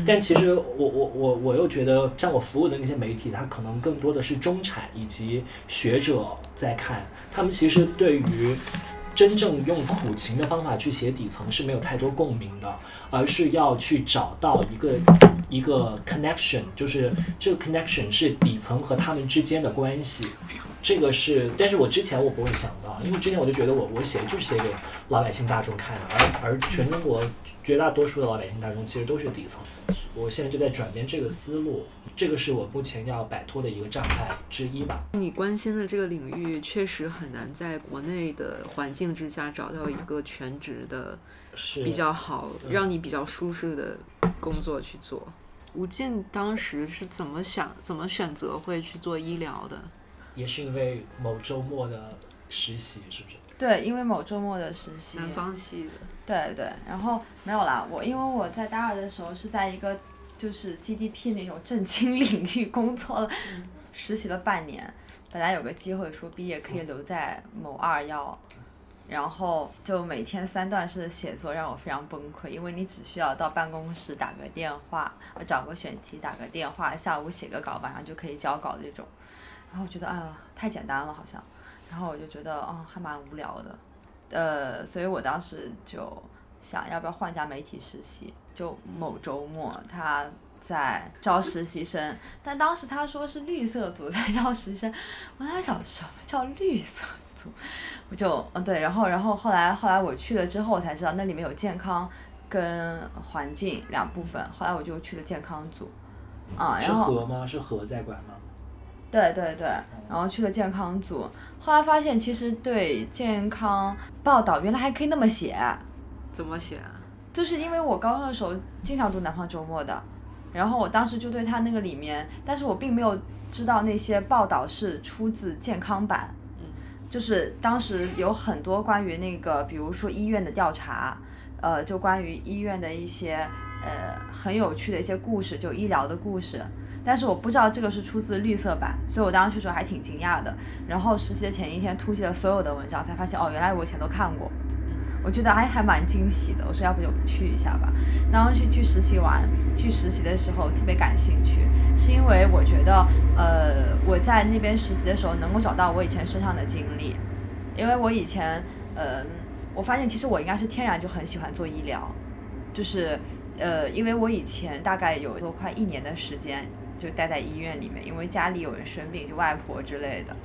但其实我我我我又觉得，像我服务的那些媒体，它可能更多的是中产以及学者在看，他们其实对于。真正用苦情的方法去写底层是没有太多共鸣的，而是要去找到一个一个 connection，就是这个 connection 是底层和他们之间的关系。这个是，但是我之前我不会想到，因为之前我就觉得我我写就是写给老百姓大众看的，而而全中国绝大多数的老百姓大众其实都是底层。我现在就在转变这个思路，这个是我目前要摆脱的一个障碍之一吧。你关心的这个领域确实很难在国内的环境之下找到一个全职的比较好，让你比较舒适的工作去做。吴静当时是怎么想、怎么选择会去做医疗的？也是因为某周末的实习，是不是？对，因为某周末的实习。南方系的。对对，然后没有啦，我因为我在大二的时候是在一个就是 GDP 那种正经领域工作了，实习了半年，本来有个机会说毕业可以留在某二幺。然后就每天三段式的写作让我非常崩溃，因为你只需要到办公室打个电话，找个选题打个电话，下午写个稿，晚上就可以交稿这种。然后我觉得哎呀太简单了好像，然后我就觉得嗯还蛮无聊的，呃，所以我当时就想要不要换家媒体实习。就某周末他在招实习生，但当时他说是绿色组在招实习生，我在想什么叫绿色组？我就嗯对，然后然后后来后来我去了之后，我才知道那里面有健康跟环境两部分。后来我就去了健康组，啊，然后是何吗？是河在管吗？对对对，然后去了健康组，后来发现其实对健康报道原来还可以那么写。怎么写啊？就是因为我高中的时候经常读南方周末的，然后我当时就对他那个里面，但是我并没有知道那些报道是出自健康版。就是当时有很多关于那个，比如说医院的调查，呃，就关于医院的一些呃很有趣的一些故事，就医疗的故事。但是我不知道这个是出自绿色版，所以我当时去时候还挺惊讶的。然后实习的前一天突击了所有的文章，才发现哦，原来我以前都看过。我觉得哎还蛮惊喜的，我说要不就去一下吧。然后去去实习完，去实习的时候特别感兴趣，是因为我觉得呃我在那边实习的时候能够找到我以前身上的经历，因为我以前嗯我发现其实我应该是天然就很喜欢做医疗，就是呃因为我以前大概有多快一年的时间就待在医院里面，因为家里有人生病，就外婆之类的。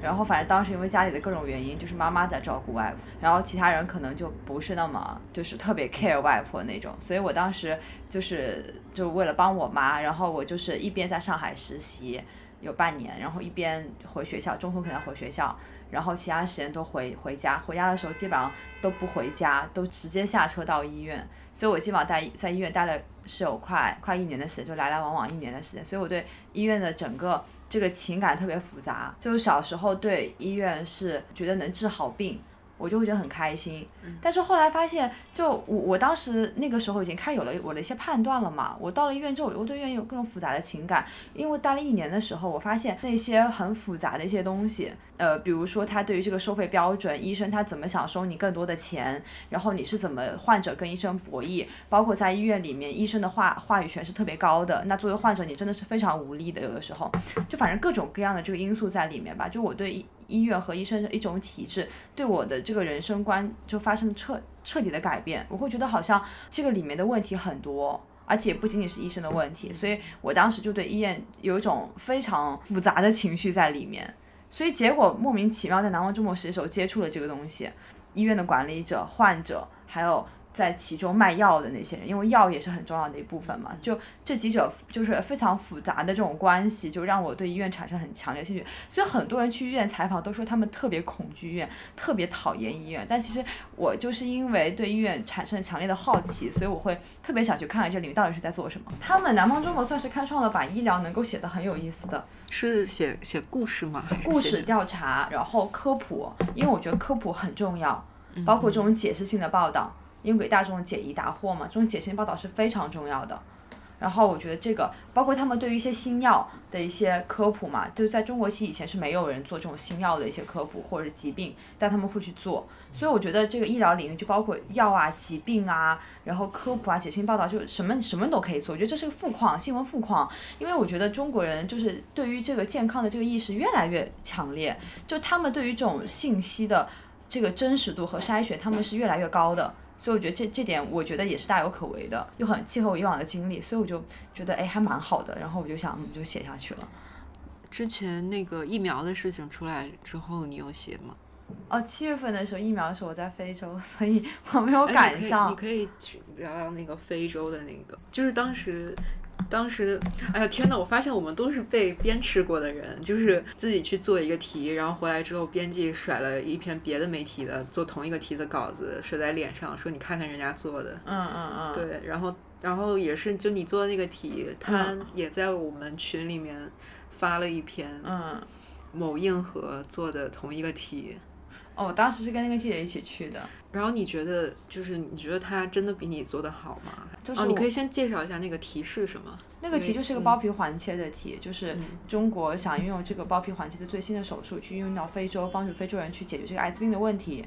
然后反正当时因为家里的各种原因，就是妈妈在照顾外婆，然后其他人可能就不是那么就是特别 care 外婆那种，所以我当时就是就为了帮我妈，然后我就是一边在上海实习有半年，然后一边回学校，中途可能回学校，然后其他时间都回回家，回家的时候基本上都不回家，都直接下车到医院，所以我基本上在在医院待了是有快快一年的时间，就来来往往一年的时间，所以我对医院的整个。这个情感特别复杂，就小时候对医院是觉得能治好病。我就会觉得很开心，但是后来发现，就我我当时那个时候已经开始有了我的一些判断了嘛。我到了医院之后，我对医院有各种复杂的情感，因为待了一年的时候，我发现那些很复杂的一些东西，呃，比如说他对于这个收费标准，医生他怎么想收你更多的钱，然后你是怎么患者跟医生博弈，包括在医院里面，医生的话话语权是特别高的，那作为患者你真的是非常无力的，有的时候，就反正各种各样的这个因素在里面吧。就我对医。医院和医生的一种体制，对我的这个人生观就发生了彻彻底的改变。我会觉得好像这个里面的问题很多，而且不仅仅是医生的问题，所以我当时就对医院有一种非常复杂的情绪在里面。所以结果莫名其妙在南方周末实习时候接触了这个东西，医院的管理者、患者还有。在其中卖药的那些人，因为药也是很重要的一部分嘛，就这几者就是非常复杂的这种关系，就让我对医院产生很强烈兴趣。所以很多人去医院采访都说他们特别恐惧医院，特别讨厌医院。但其实我就是因为对医院产生强烈的好奇，所以我会特别想去看看这领域到底是在做什么。他们南方周末算是开创了把医疗能够写得很有意思的，是写写故事吗？故事调查，然后科普，因为我觉得科普很重要，包括这种解释性的报道。因为给大众解疑答惑嘛，这种解析报道是非常重要的。然后我觉得这个，包括他们对于一些新药的一些科普嘛，就是在中国其实以前是没有人做这种新药的一些科普或者疾病，但他们会去做。所以我觉得这个医疗领域就包括药啊、疾病啊，然后科普啊、解析报道，就什么什么都可以做。我觉得这是个富矿，新闻富矿。因为我觉得中国人就是对于这个健康的这个意识越来越强烈，就他们对于这种信息的这个真实度和筛选，他们是越来越高的。所以我觉得这这点，我觉得也是大有可为的，又很契合我以往的经历，所以我就觉得哎还蛮好的，然后我就想就写下去了。之前那个疫苗的事情出来之后，你有写吗？哦，七月份的时候疫苗的时候我在非洲，所以我没有赶上。你可以去聊聊那个非洲的那个，就是当时。当时，哎呀天呐！我发现我们都是被鞭笞过的人，就是自己去做一个题，然后回来之后，编辑甩了一篇别的媒体的做同一个题的稿子，甩在脸上，说你看看人家做的。嗯嗯嗯。对，然后然后也是，就你做的那个题，他也在我们群里面发了一篇，嗯，某硬核做的同一个题。哦，我当时是跟那个记者一起去的。然后你觉得，就是你觉得他真的比你做的好吗？就是你可以先介绍一下那个题是什么。那个题就是个包皮环切的题，就是中国想运用这个包皮环切的最新的手术去运用到非洲，帮助非洲人去解决这个艾滋病的问题。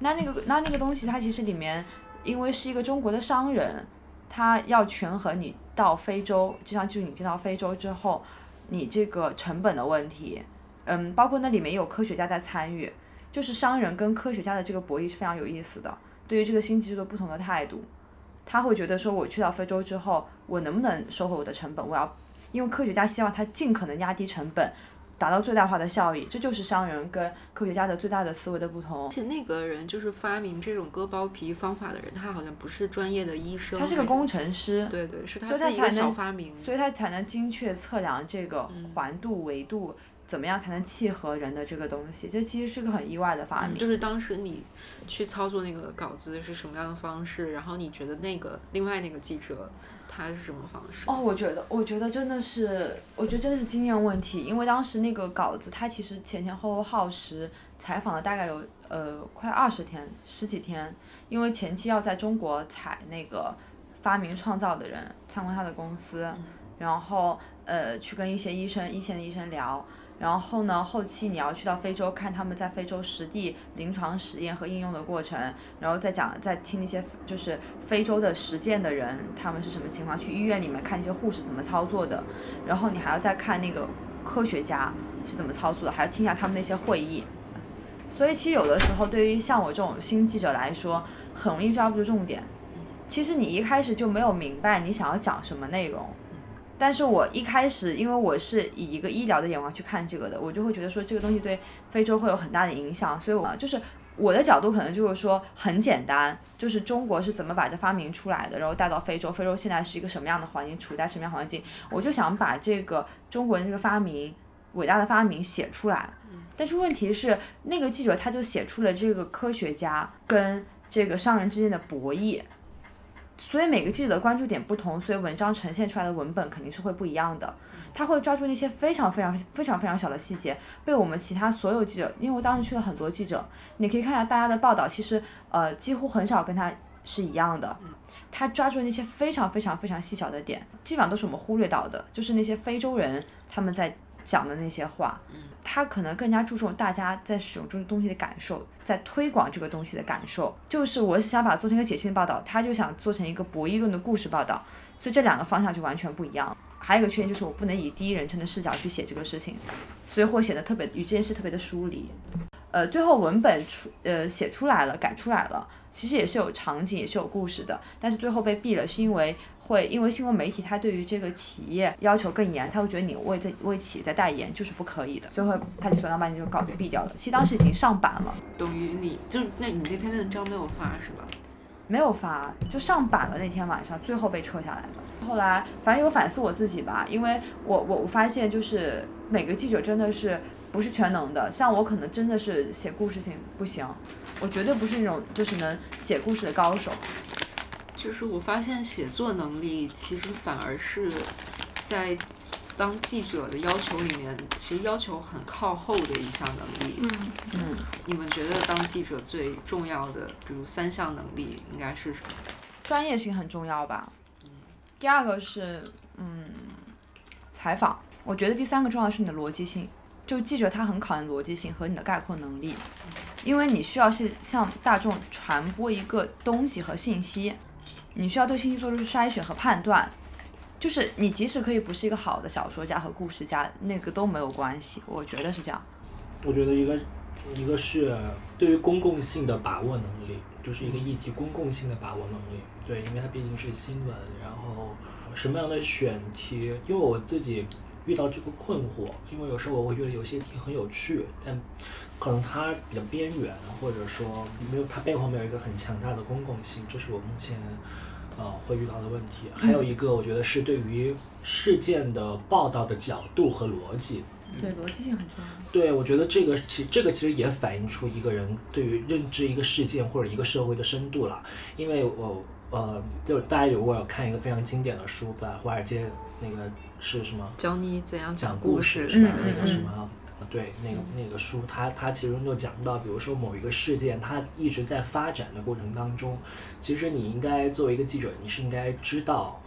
那那个那那个东西，它其实里面因为是一个中国的商人，他要权衡你到非洲，就像就是你进到非洲之后，你这个成本的问题，嗯，包括那里面有科学家在参与。就是商人跟科学家的这个博弈是非常有意思的，对于这个新技术的不同的态度，他会觉得说，我去到非洲之后，我能不能收回我的成本？我要，因为科学家希望他尽可能压低成本，达到最大化的效益，这就是商人跟科学家的最大的思维的不同。而且那个人就是发明这种割包皮方法的人，他好像不是专业的医生，他是个工程师。对对，是他自己的小发明，所以他才能精确测量这个环度、维度。怎么样才能契合人的这个东西？这其实是个很意外的发明。就是当时你去操作那个稿子是什么样的方式？然后你觉得那个另外那个记者他是什么方式？哦，我觉得，我觉得真的是，我觉得真的是经验问题。因为当时那个稿子，他其实前前后后耗时采访了大概有呃快二十天，十几天。因为前期要在中国采那个发明创造的人，参观他的公司，然后呃去跟一些医生、一线的医生聊。然后呢，后期你要去到非洲看他们在非洲实地临床实验和应用的过程，然后再讲再听那些就是非洲的实践的人他们是什么情况，去医院里面看那些护士怎么操作的，然后你还要再看那个科学家是怎么操作的，还要听一下他们那些会议。所以其实有的时候对于像我这种新记者来说，很容易抓不住重点。其实你一开始就没有明白你想要讲什么内容。但是我一开始，因为我是以一个医疗的眼光去看这个的，我就会觉得说这个东西对非洲会有很大的影响，所以我就是我的角度可能就是说很简单，就是中国是怎么把这发明出来的，然后带到非洲，非洲现在是一个什么样的环境，处在什么样环境，我就想把这个中国人这个发明伟大的发明写出来。但是问题是，那个记者他就写出了这个科学家跟这个商人之间的博弈。所以每个记者的关注点不同，所以文章呈现出来的文本肯定是会不一样的。他会抓住那些非常非常非常非常小的细节，被我们其他所有记者，因为我当时去了很多记者，你可以看一下大家的报道，其实呃几乎很少跟他是一样的。他抓住那些非常非常非常细小的点，基本上都是我们忽略到的，就是那些非洲人他们在讲的那些话。他可能更加注重大家在使用这个东西的感受，在推广这个东西的感受。就是我是想把它做成一个解析的报道，他就想做成一个博弈论的故事报道，所以这两个方向就完全不一样。还有一个缺点就是我不能以第一人称的视角去写这个事情，所以会显得特别与这件事特别的疏离。呃，最后文本出呃写出来了，改出来了。其实也是有场景，也是有故事的，但是最后被毙了，是因为会因为新闻媒体他对于这个企业要求更严，他会觉得你为在为企业在代言就是不可以的，所以会他理所当然把你这个稿子毙掉了。其实当时已经上版了，等于你就那你那篇文章没有发是吧？没有发，就上版了那天晚上，最后被撤下来的。后来反正有反思我自己吧，因为我我我发现就是每个记者真的是。不是全能的，像我可能真的是写故事性不行，我绝对不是那种就是能写故事的高手。就是我发现写作能力其实反而是在当记者的要求里面，其实要求很靠后的一项能力。嗯嗯，你们觉得当记者最重要的，比如三项能力应该是什么？专业性很重要吧。嗯第二个是嗯采访，我觉得第三个重要是你的逻辑性。就记者他很考验逻辑性和你的概括能力，因为你需要是向大众传播一个东西和信息，你需要对信息做出筛选和判断。就是你即使可以不是一个好的小说家和故事家，那个都没有关系，我觉得是这样。我觉得一个一个是对于公共性的把握能力，就是一个议题公共性的把握能力。对，因为它毕竟是新闻，然后什么样的选题，因为我自己。遇到这个困惑，因为有时候我会觉得有些题很有趣，但可能它比较边缘，或者说没有它背后没有一个很强大的公共性，这是我目前呃会遇到的问题。还有一个，我觉得是对于事件的报道的角度和逻辑。对，逻辑性很重要。对，我觉得这个其这个其实也反映出一个人对于认知一个事件或者一个社会的深度了。因为我呃，就大家如果有看一个非常经典的书吧，华尔街那个是什么？教你怎样讲故事那个什么？对，那个那个书，它它其中就讲到，比如说某一个事件，它一直在发展的过程当中，其实你应该作为一个记者，你是应该知道。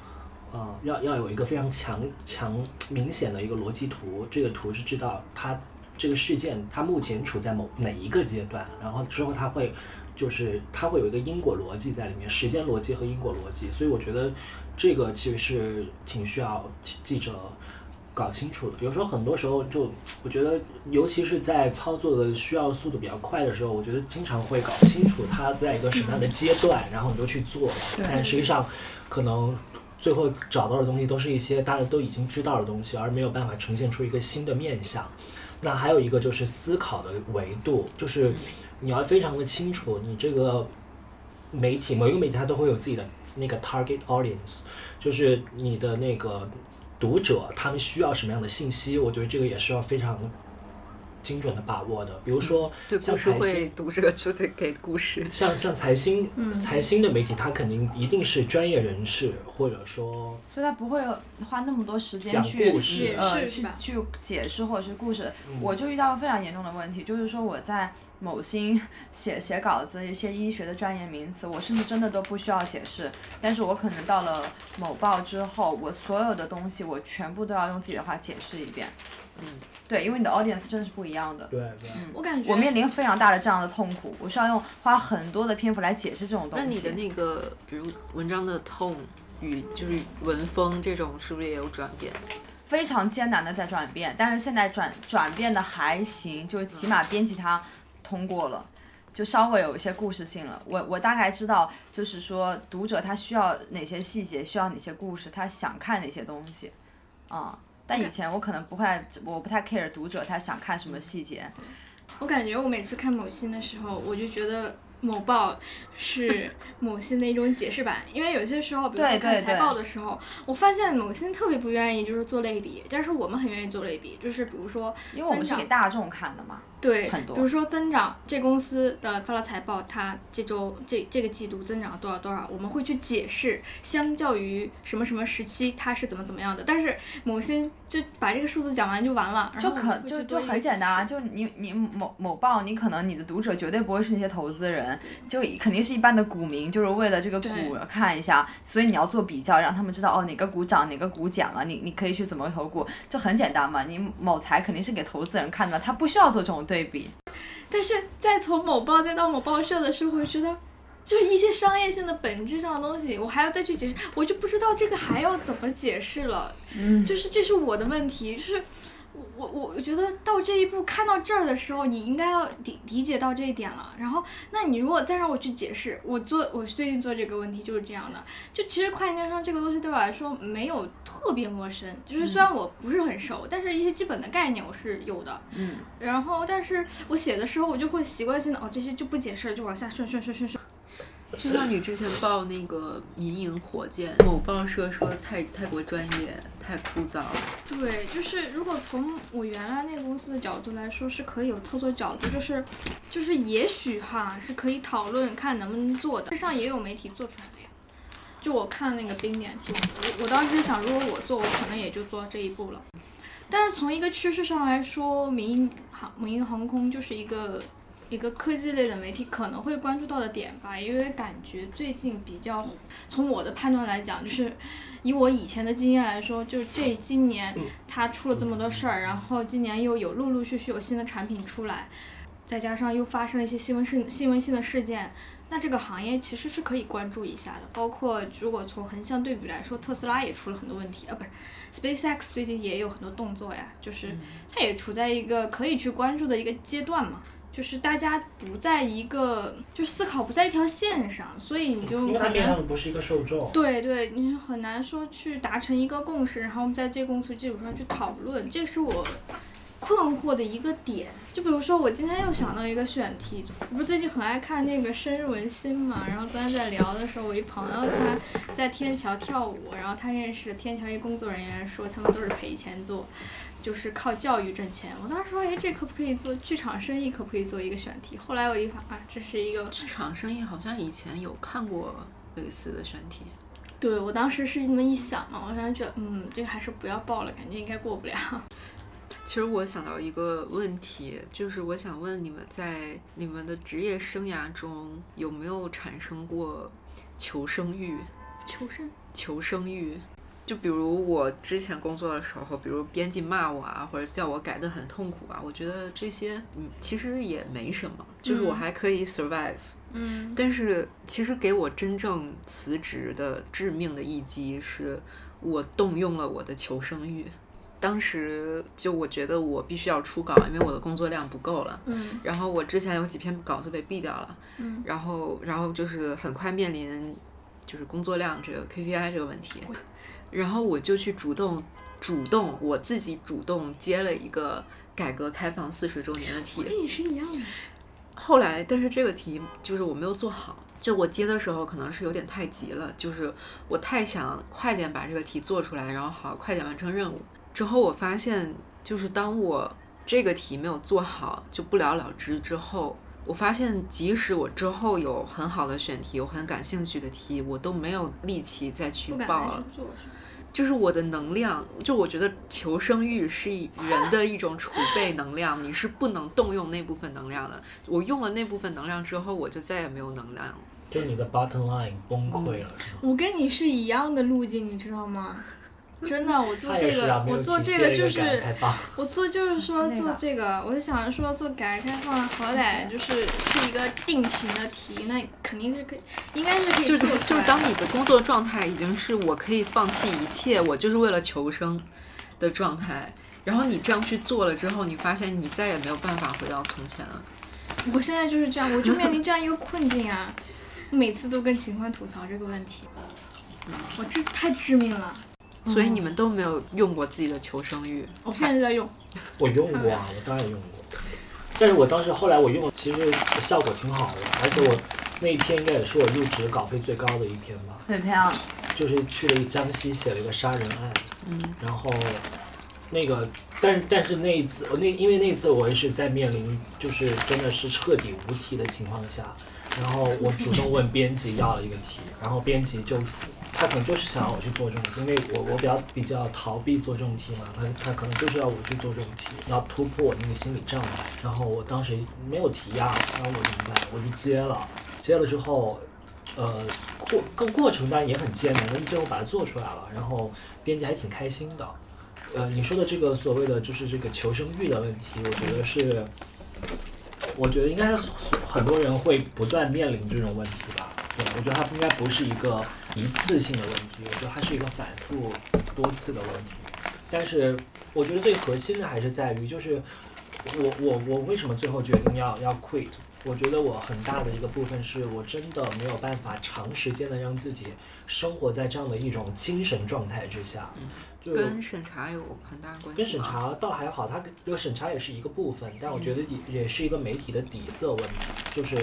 呃，要要有一个非常强强明显的一个逻辑图，这个图是知道它这个事件它目前处在某哪一个阶段，然后之后它会就是它会有一个因果逻辑在里面，时间逻辑和因果逻辑，所以我觉得这个其实是挺需要记者搞清楚的。有时候很多时候就 我觉得，尤其是在操作的需要速度比较快的时候，我觉得经常会搞不清楚它在一个什么样的阶段，然后你就去做，但实际上可能。最后找到的东西都是一些大家都已经知道的东西，而没有办法呈现出一个新的面相。那还有一个就是思考的维度，就是你要非常的清楚，你这个媒体每一个媒体它都会有自己的那个 target audience，就是你的那个读者他们需要什么样的信息。我觉得这个也是要非常。精准的把握的，比如说像财新读者就得给故事，像像财新财新的媒体，他肯定一定是专业人士，或者说，所以他不会花那么多时间去呃去去解释或者是故事。我就遇到非常严重的问题，就是说我在某星写写稿子，一些医学的专业名词，我甚至真的都不需要解释，但是我可能到了某报之后，我所有的东西我全部都要用自己的话解释一遍。嗯，对，因为你的 audience 真的是不一样的。对对。我感觉我面临非常大的这样的痛苦，我需要用花很多的篇幅来解释这种东西。那你的那个，比如文章的 tone 语，就是文风这种，是不是也有转变？非常艰难的在转变，但是现在转转变的还行，就是起码编辑它通过了，就稍微有一些故事性了。我我大概知道，就是说读者他需要哪些细节，需要哪些故事，他想看哪些东西，啊。但以前我可能不会，我不太 care 读者他想看什么细节。我感觉我每次看某信的时候，我就觉得某报是 某信的一种解释版，因为有些时候，比如说看财报的时候，我发现某信特别不愿意就是做类比，但是我们很愿意做类比，就是比如说，因为我们是给大众看的嘛。对，比如说增长，这公司的发了财报，它这周这这个季度增长了多少多少，我们会去解释，相较于什么什么时期它是怎么怎么样的。但是某些就把这个数字讲完就完了，就可就就很简单啊，就你你某某报，你可能你的读者绝对不会是那些投资人，就肯定是一般的股民，就是为了这个股看一下，所以你要做比较，让他们知道哦哪个股涨哪个股减了，你你可以去怎么投股，就很简单嘛。你某财肯定是给投资人看的，他不需要做这种对。对比，但是再从某报再到某报社的时候，我觉得就是一些商业性的本质上的东西，我还要再去解释，我就不知道这个还要怎么解释了。嗯，就是这是我的问题，就是。我我我觉得到这一步看到这儿的时候，你应该要理理解到这一点了。然后，那你如果再让我去解释，我做我最近做这个问题就是这样的。就其实跨境电商这个东西对我来说没有特别陌生，就是虽然我不是很熟，但是一些基本的概念我是有的。嗯。然后，但是我写的时候我就会习惯性的哦，这些就不解释了，就往下顺顺顺顺顺。就像你之前报那个民营火箭，某报社说太太过专业，太枯燥。对，就是如果从我原来那个公司的角度来说，是可以有操作角度，就是就是也许哈是可以讨论看能不能做的。实上也有媒体做出来的呀。就我看那个冰点做，我我当时想，如果我做，我可能也就做到这一步了。但是从一个趋势上来说，民营航民营航空就是一个。一个科技类的媒体可能会关注到的点吧，因为感觉最近比较，从我的判断来讲，就是以我以前的经验来说，就是这今年它出了这么多事儿，然后今年又有陆陆续续有新的产品出来，再加上又发生了一些新闻事新闻性的事件，那这个行业其实是可以关注一下的。包括如果从横向对比来说，特斯拉也出了很多问题啊，不是，SpaceX 最近也有很多动作呀，就是它也处在一个可以去关注的一个阶段嘛。就是大家不在一个，就思考不在一条线上，所以你就因为他很难面向的不是一个受众。对对，你很难说去达成一个共识，然后我们在这个共识基础上去讨论，这是我困惑的一个点。就比如说，我今天又想到一个选题，我不是最近很爱看那个《深入人心》嘛，然后昨天在聊的时候，我一朋友他在天桥跳舞，然后他认识天桥一工作人员说他们都是赔钱做。就是靠教育挣钱。我当时说，哎，这可不可以做剧场生意？可不可以做一个选题？后来我一发啊，这是一个剧场生意，好像以前有看过类似的选题。对我当时是那么一想嘛，我想觉得，嗯，这个还是不要报了，感觉应该过不了。其实我想到一个问题，就是我想问你们，在你们的职业生涯中有没有产生过求生欲？求生？求生欲。就比如我之前工作的时候，比如编辑骂我啊，或者叫我改的很痛苦啊，我觉得这些嗯其实也没什么，就是我还可以 survive。嗯。但是其实给我真正辞职的致命的一击，是我动用了我的求生欲。当时就我觉得我必须要出稿，因为我的工作量不够了。嗯。然后我之前有几篇稿子被毙掉了。嗯。然后，然后就是很快面临就是工作量这个 KPI 这个问题。然后我就去主动，主动我自己主动接了一个改革开放四十周年的题。跟你是一样的。后来，但是这个题就是我没有做好。就我接的时候可能是有点太急了，就是我太想快点把这个题做出来，然后好快点完成任务。之后我发现，就是当我这个题没有做好就不了了之之后，我发现即使我之后有很好的选题，我很感兴趣的题，我都没有力气再去报了。就是我的能量，就我觉得求生欲是人的一种储备能量，你是不能动用那部分能量的。我用了那部分能量之后，我就再也没有能量了。就你的 bottom line 崩溃了，是吗？我跟你是一样的路径，你知道吗？真的，我做这个，我做这个就是，我做就是说做这个，我就想着说做改革开放，好歹就是是一个定型的题，那肯定是可以，应该是可以就是就是当你的工作状态已经是我可以放弃一切，我就是为了求生的状态，然后你这样去做了之后，你发现你再也没有办法回到从前了。我现在就是这样，我就面临这样一个困境啊，每次都跟秦欢吐槽这个问题，我这太致命了。所以你们都没有用过自己的求生欲？我现在就在用。我用过啊，我当然用过。但是我当时后来我用，其实效果挺好的，而且我那一篇应该也是我入职稿费最高的一篇吧。哪篇啊？就是去了江西写了一个杀人案。嗯。然后，那个，但但是那一次，我那因为那次我也是在面临就是真的是彻底无题的情况下，然后我主动问编辑要了一个题，然后编辑就。他可能就是想要我去做这种题，因为我我比较比较逃避做这种题嘛，他他可能就是要我去做这种题，要突破我那个心理障碍。然后我当时没有题呀，然后我明白，我就接了。接了之后，呃，过过过程当然也很艰难，但最后把它做出来了。然后编辑还挺开心的。呃，你说的这个所谓的就是这个求生欲的问题，我觉得是，我觉得应该是很多人会不断面临这种问题吧。对，我觉得它应该不是一个。一次性的问题，我觉得它是一个反复多次的问题。但是我觉得最核心的还是在于，就是我我我为什么最后决定要要 quit？我觉得我很大的一个部分是我真的没有办法长时间的让自己生活在这样的一种精神状态之下。就跟审查有很大关系。跟审查倒还好，它这个审查也是一个部分，但我觉得也也是一个媒体的底色问题，就是。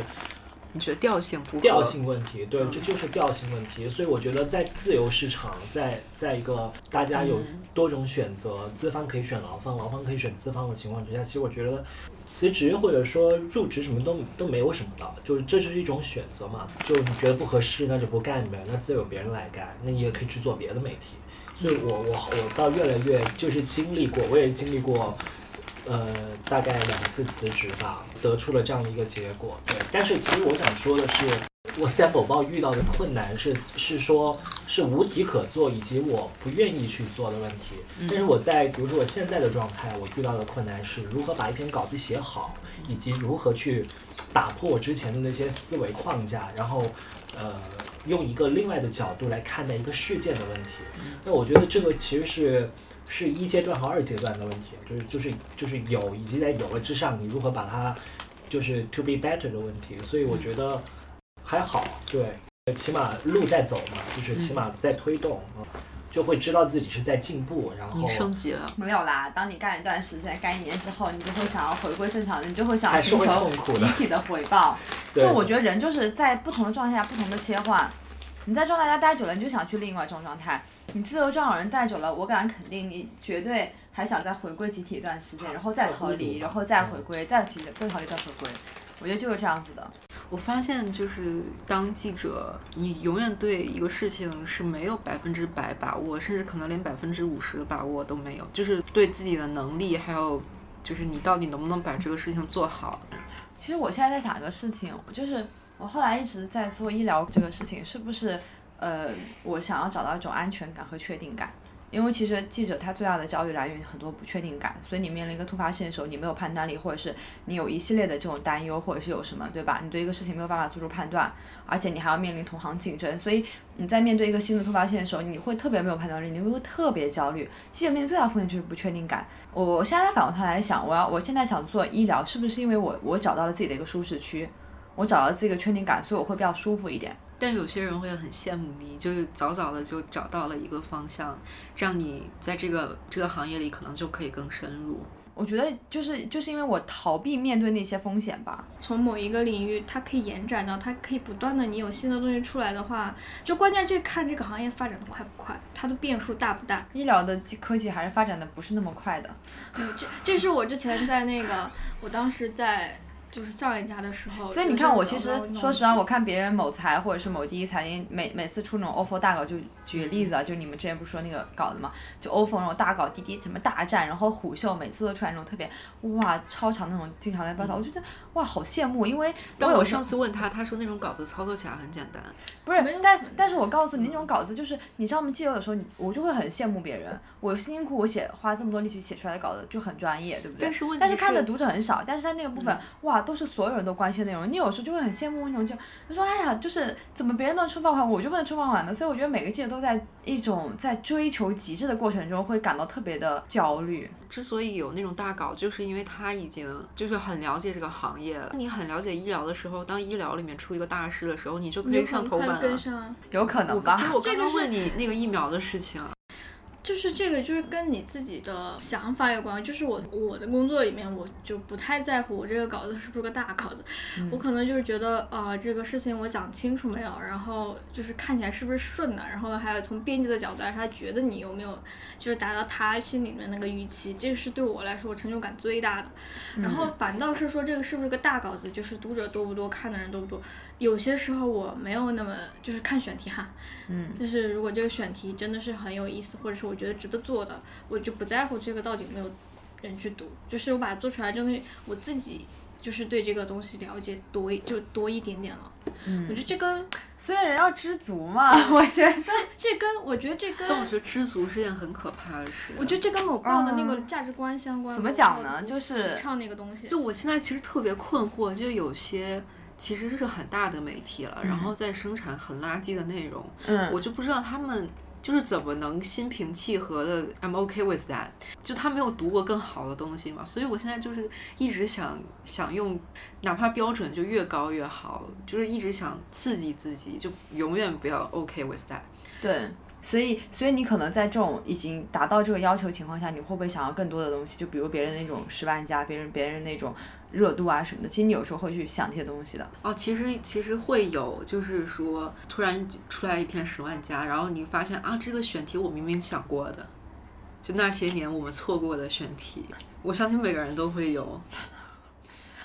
你觉得调性不？调性问题，对，这就是调性问题。所以我觉得在自由市场，在在一个大家有多种选择，资方可以选劳方，劳方可以选资方的情况之下，其实我觉得辞职或者说入职什么都都没有什么的，就是这就是一种选择嘛。就你觉得不合适，那就不干呗，那自有别人来干，那你也可以去做别的媒体。所以我我我到越来越就是经历过，我也经历过。呃，大概两次辞职吧，得出了这样的一个结果。对，但是其实我想说的是，我三宝宝遇到的困难是，是说，是无题可做，以及我不愿意去做的问题。但是我在，比如说我现在的状态，我遇到的困难是如何把一篇稿子写好，以及如何去打破我之前的那些思维框架，然后，呃，用一个另外的角度来看待一个事件的问题。那我觉得这个其实是。是一阶段和二阶段的问题，就是就是就是有，以及在有了之上，你如何把它就是 to be better 的问题，所以我觉得还好，对，起码路在走嘛，就是起码在推动，就会知道自己是在进步，然后你升级了。没有啦，当你干一段时间，干一年之后，你就会想要回归正常，你就会想寻求集体的回报。就我觉得人就是在不同的状态下不同的切换。你在状态下待久了，你就想去另外一种状态。你自由状态人待久了，我敢肯定你绝对还想再回归集体一段时间，然后再逃离，然后再回归，再集体，再逃离，再回归。我觉得就是这样子的。我发现就是当记者，你永远对一个事情是没有百分之百把握，甚至可能连百分之五十的把握都没有，就是对自己的能力，还有就是你到底能不能把这个事情做好。其实我现在在想一个事情，就是我后来一直在做医疗这个事情，是不是呃，我想要找到一种安全感和确定感？因为其实记者他最大的焦虑来源很多不确定感，所以你面临一个突发事件的时候，你没有判断力，或者是你有一系列的这种担忧，或者是有什么，对吧？你对一个事情没有办法做出判断，而且你还要面临同行竞争，所以你在面对一个新的突发事件的时候，你会特别没有判断力，你会特别焦虑。记者面临最大风险就是不确定感。我我现在反过头来想，我要我现在想做医疗，是不是因为我我找到了自己的一个舒适区，我找到了自己的确定感，所以我会比较舒服一点。但有些人会很羡慕你，就是早早的就找到了一个方向，让你在这个这个行业里可能就可以更深入。我觉得就是就是因为我逃避面对那些风险吧。从某一个领域，它可以延展到，它可以不断的，你有新的东西出来的话，就关键这看这个行业发展的快不快，它的变数大不大。医疗的技科技还是发展的不是那么快的。嗯，这这是我之前在那个，我当时在就是上一家的时候。所以你看，我其实说实话，我看别人某财或者是某第一财经每每次出那种 ofo 大稿，就举个例子啊，就你们之前不是说那个稿子嘛，就 ofo 那种大稿，滴滴什么大战，然后虎嗅每次都出来那种特别哇超长那种经常来报道，我觉得哇好羡慕，因为但我有上次问他，他说那种稿子操作起来很简单。不是，但但是我告诉你，那种稿子就是，你知道吗？记者有时候你我就会很羡慕别人，我辛辛苦苦写花这么多力气写出来的稿子就很专业，对不对？但是问题但是看的读者很少，但是他那个部分，哇，都是所有人都关心的内容，你有时候就会很羡慕那种就，他说哎呀，就是怎么别人都能出爆款，我就不能出爆款呢？所以我觉得每个记者都在一种在追求极致的过程中，会感到特别的焦虑。之所以有那种大稿，就是因为他已经就是很了解这个行业了。你很了解医疗的时候，当医疗里面出一个大事的时候，你就可以上头版了。跟上。有可能吧其？实我 这个是刚刚问你那个疫苗的事情啊，就是这个，就是跟你自己的想法有关。就是我我的工作里面，我就不太在乎我这个稿子是不是个大稿子，我可能就是觉得啊、这个事情我讲清楚没有，然后就是看起来是不是顺的，然后还有从编辑的角度来说，他觉得你有没有就是达到他心里面那个预期，这个是对我来说成就感最大的。然后反倒是说这个是不是个大稿子，就是读者多不多，看的人多不多，有些时候我没有那么就是看选题哈，嗯，就是如果这个选题真的是很有意思，或者是我觉得值得做的，我就不在乎这个到底有没有人去读，就是我把它做出来，真的我自己就是对这个东西了解多一就多一点点了。嗯我觉得这跟所以人要知足嘛，我觉得。这这跟我觉得这跟但我觉得知足是件很可怕的事。我觉得这跟某报的那个嗯价值观相关。怎么讲呢就是提倡那个东西，就我现在其实特别困惑，就有些其实是很大的媒体了，然后在生产很垃圾的内容，嗯我就不知道他们。就是怎么能心平气和的，I'm okay with that。就他没有读过更好的东西嘛，所以我现在就是一直想想用，哪怕标准就越高越好，就是一直想刺激自己，就永远不要 okay with that。对，所以所以你可能在这种已经达到这个要求情况下，你会不会想要更多的东西？就比如别人那种十万加，别人别人那种热度啊什么的，其实你有时候会去想这些东西的。哦，其实其实会有，就是说突然出来一篇十万加，然后你发现啊，这个选题我明明想过的，就那些年我们错过的选题，我相信每个人都会有。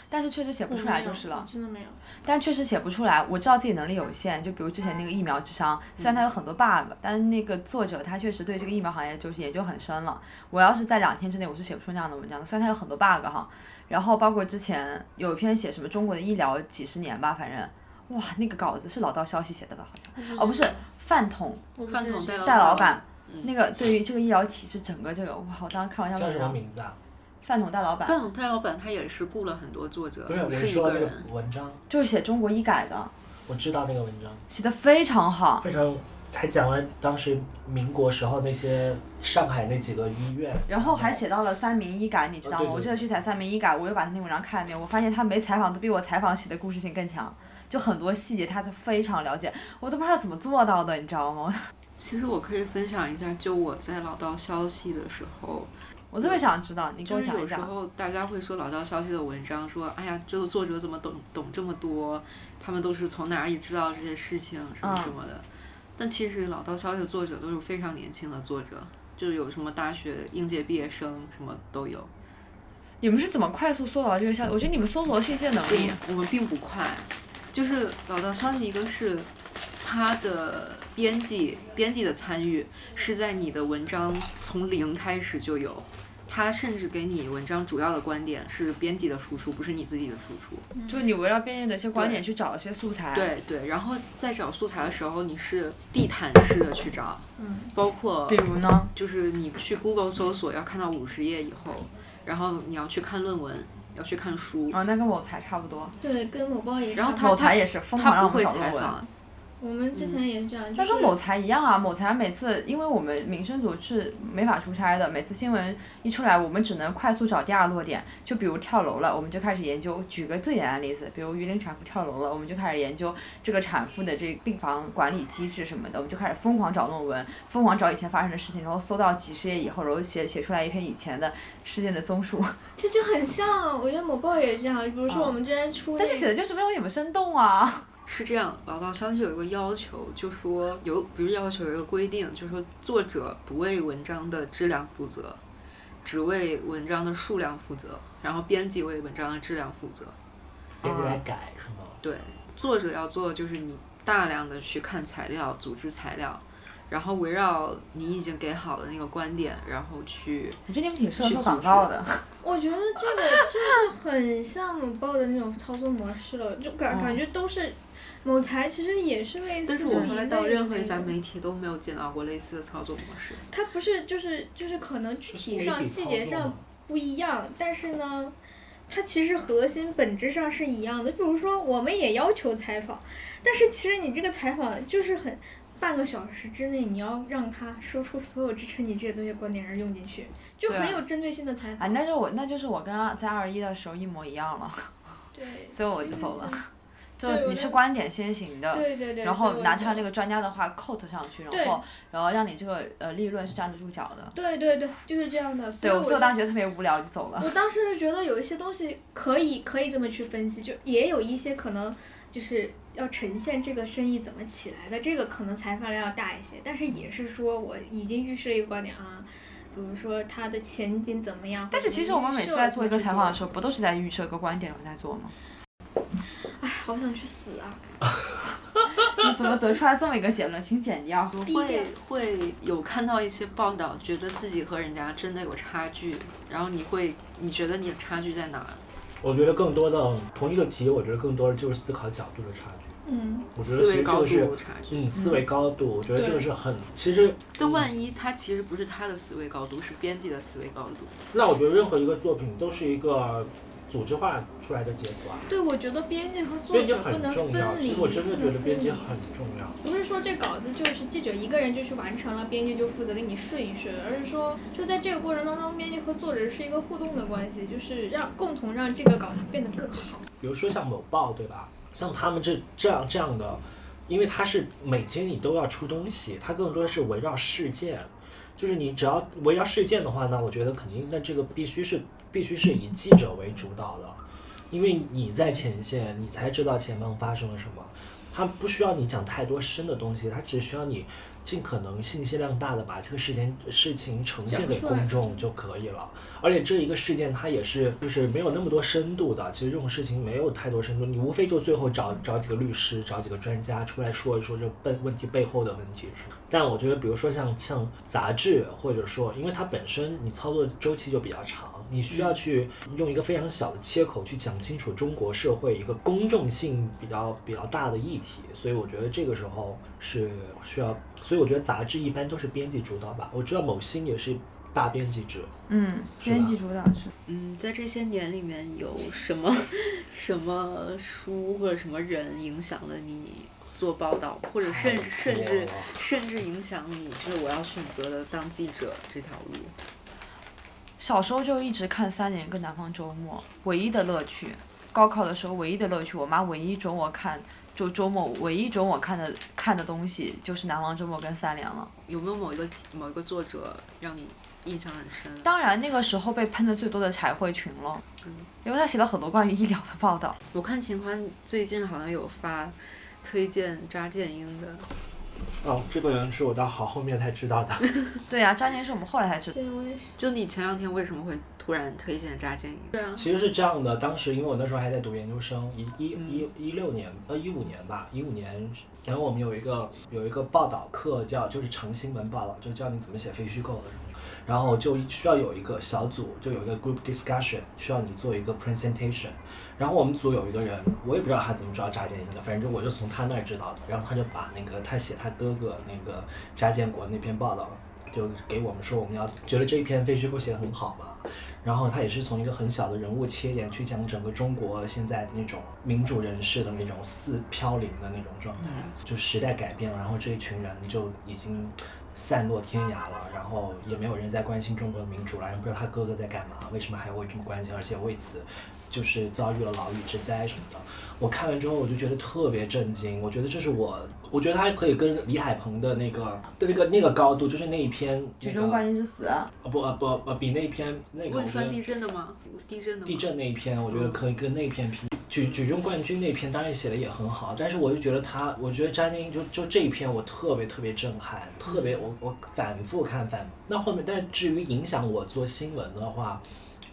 但是确实写不出来就是了。真的没有。但确实写不出来，我知道自己能力有限。就比如之前那个疫苗智商，虽然它有很多 bug，但是那个作者他确实对这个疫苗行业就是研究很深了。我要是在两天之内，我是写不出那样的文章的。虽然它有很多 bug 哈，然后包括之前有一篇写什么中国的医疗几十年吧，反正哇，那个稿子是老道消息写的吧？好像哦，不是饭桶饭桶戴老板嗯那个对于这个医疗体制整个这个哇，我当时看完下叫什么，名字啊？饭桶大老板饭桶大老板他也是雇了很多作者，不是，我是一说那个个人。文章，就是写中国医改的，我知道那个文章，写的非常好。非常还讲了当时民国时候那些上海那几个医院，然后还写到了三民医改，你知道吗？我记得去采三民医改，我又把他那文章看了一遍，我发现他没采访都比我采访写的故事性更强，就很多细节他都非常了解，我都不知道怎么做到的，你知道吗？其实我可以分享一下，就我在老道消息的时候，我特别想知道，你跟我讲一下。有时候大家会说老道消息的文章，说哎呀，这个作者怎么懂懂这么多？他们都是从哪里知道这些事情什么什么的？但其实老道消息的作者都是非常年轻的作者，就是有什么大学应届毕业生什么都有。你们是怎么快速搜到这个消息？我觉得你们搜索信息的能力，我们并不快。就是老道消息，一个是他的编辑，编辑的参与是在你的文章从零开始就有。他甚至给你文章主要的观点是编辑的输出，不是你自己的输出。就你围绕编辑的一些观点去找一些素材。对对，然后在找素材的时候，你是地毯式的去找。嗯。包括。比如呢？就是你去 Google 搜索，要看到五十页以后，然后你要去看论文，要去看书。啊，那跟某才差不多。对，跟某报也。然后他某才也是疯狂让我们找论文。我们之前也是这样，那跟某财一样啊，某财每次，因为我们民生组是没法出差的，每次新闻一出来，我们只能快速找第二落点，就比如跳楼了，我们就开始研究。举个最简单的例子，比如榆林产妇跳楼了，我们就开始研究这个产妇的这病房管理机制什么的，我们就开始疯狂找论文，疯狂找以前发生的事情，然后搜到几十页以后，然后写写出来一篇以前的事件的综述。这就很像，我觉得某报也这样，比如说我们之前出，但是写的就是没有你们生动啊。是这样，老道消息有一个要求，就说有，比如要求有一个规定，就是说作者不为文章的质量负责，只为文章的数量负责，然后编辑为文章的质量负责。编辑来改是吗？对，作者要做就是你大量的去看材料，组织材料，然后围绕你已经给好的那个观点，然后去。我觉得你们挺适合做广告的。我觉得这个就是很像某报的那种操作模式了，就感感觉都是。某才其实也是类似的，但是我后来到任何一家媒体都没有见到过类似的操作模式。它不是就是就是可能具体上细节上不一样，但是呢，它其实核心本质上是一样的。比如说，我们也要求采访，但是其实你这个采访就是很半个小时之内你要让他说出所有支撑你这些东西观点而用进去，就很有针对性的采访。啊，那就我那就是我跟在二一的时候一模一样了。对。所以我就走了。就你是观点先行的，对对对然后拿他那个专家的话 quote 上去，然后然后让你这个呃利润是站得住脚的。对对对，就是这样的。对，所以我当时觉得特别无聊，就走了。我当时是觉得有一些东西可以可以这么去分析，就也有一些可能就是要呈现这个生意怎么起来的，这个可能采访量要大一些。但是也是说我已经预示了一个观点啊，比如说它的前景怎么样。但是其实我们每次在做一个采访的时候，不都是在预设一个观点然后在做吗？唉，好想去死啊！你怎么得出来这么一个结论？请剪掉。会会有看到一些报道，觉得自己和人家真的有差距，然后你会，你觉得你的差距在哪？我觉得更多的同一个题，我觉得更多的就是思考角度的差距。嗯，我觉得其实这个是嗯思维高度，我觉得这个是很其实。但万一他其实不是他的思维高度，是编辑的思维高度。那我觉得任何一个作品都是一个。组织化出来的结果啊。对，我觉得编辑和作者不能分离。其实我真的觉得编辑很重要。不是说这稿子就是记者一个人就去完成了，编辑就负责给你顺一顺，而是说就在这个过程当中，编辑和作者是一个互动的关系，就是让共同让这个稿子变得更好。比如说像某报，对吧？像他们这这样这样的，因为它是每天你都要出东西，它更多的是围绕事件，就是你只要围绕事件的话呢，我觉得肯定那这个必须是。必须是以记者为主导的，因为你在前线，你才知道前方发生了什么。他不需要你讲太多深的东西，他只需要你尽可能信息量大的把这个事件事情呈现给公众就可以了。而且这一个事件它也是就是没有那么多深度的，其实这种事情没有太多深度，你无非就最后找找几个律师，找几个专家出来说一说这问问题背后的问题。但我觉得，比如说像像杂志，或者说因为它本身你操作周期就比较长。你需要去用一个非常小的切口去讲清楚中国社会一个公众性比较比较大的议题，所以我觉得这个时候是需要，所以我觉得杂志一般都是编辑主导吧。我知道某星也是大编辑制，嗯，编辑主导是。嗯，在这些年里面有什么什么书或者什么人影响了你做报道，或者甚至甚至甚至影响你，就是我要选择的当记者这条路。小时候就一直看三联跟南方周末，唯一的乐趣。高考的时候唯一的乐趣，我妈唯一准我看，就周末唯一准我看的看的东西就是南方周末跟三联了。有没有某一个某一个作者让你印象很深？当然那个时候被喷的最多的柴慧群了，因为他写了很多关于医疗的报道。我看秦欢最近好像有发推荐扎建英的。哦，这个人是我到好后面才知道的。对呀，查建英是我们后来才知道。对，我也是。就你前两天为什么会突然推荐扎金？对啊。其实是这样的，当时因为我那时候还在读研究生，一一一一六年呃一五年吧，一五年，然后我们有一个有一个报道课叫就是长新闻报道，就教你怎么写非虚构的，然后就需要有一个小组，就有一个 group discussion，需要你做一个 presentation。然后我们组有一个人，我也不知道他怎么知道扎建英的，反正我就从他那儿知道的。然后他就把那个他写他哥哥那个扎建国那篇报道，就给我们说，我们要觉得这一篇非虚构写的很好嘛。然后他也是从一个很小的人物切点去讲整个中国现在那种民主人士的那种似飘零的那种状态，就时代改变了，然后这一群人就已经散落天涯了，然后也没有人在关心中国的民主了，也不知道他哥哥在干嘛，为什么还会这么关心，而且为此。就是遭遇了牢狱之灾什么的，我看完之后我就觉得特别震惊。我觉得这是我，我觉得他可以跟李海鹏的那个的那个那个高度，就是那一篇《举重冠军之死》。啊不啊不啊，比那篇那个。算地震的吗？地震的。地震那一篇，我觉得可以跟那篇比。举举重冠军那篇当然写的也很好，但是我就觉得他，我觉得张晶就就这一篇我特别特别震撼，特别我我反复看反。那后面，但至于影响我做新闻的话。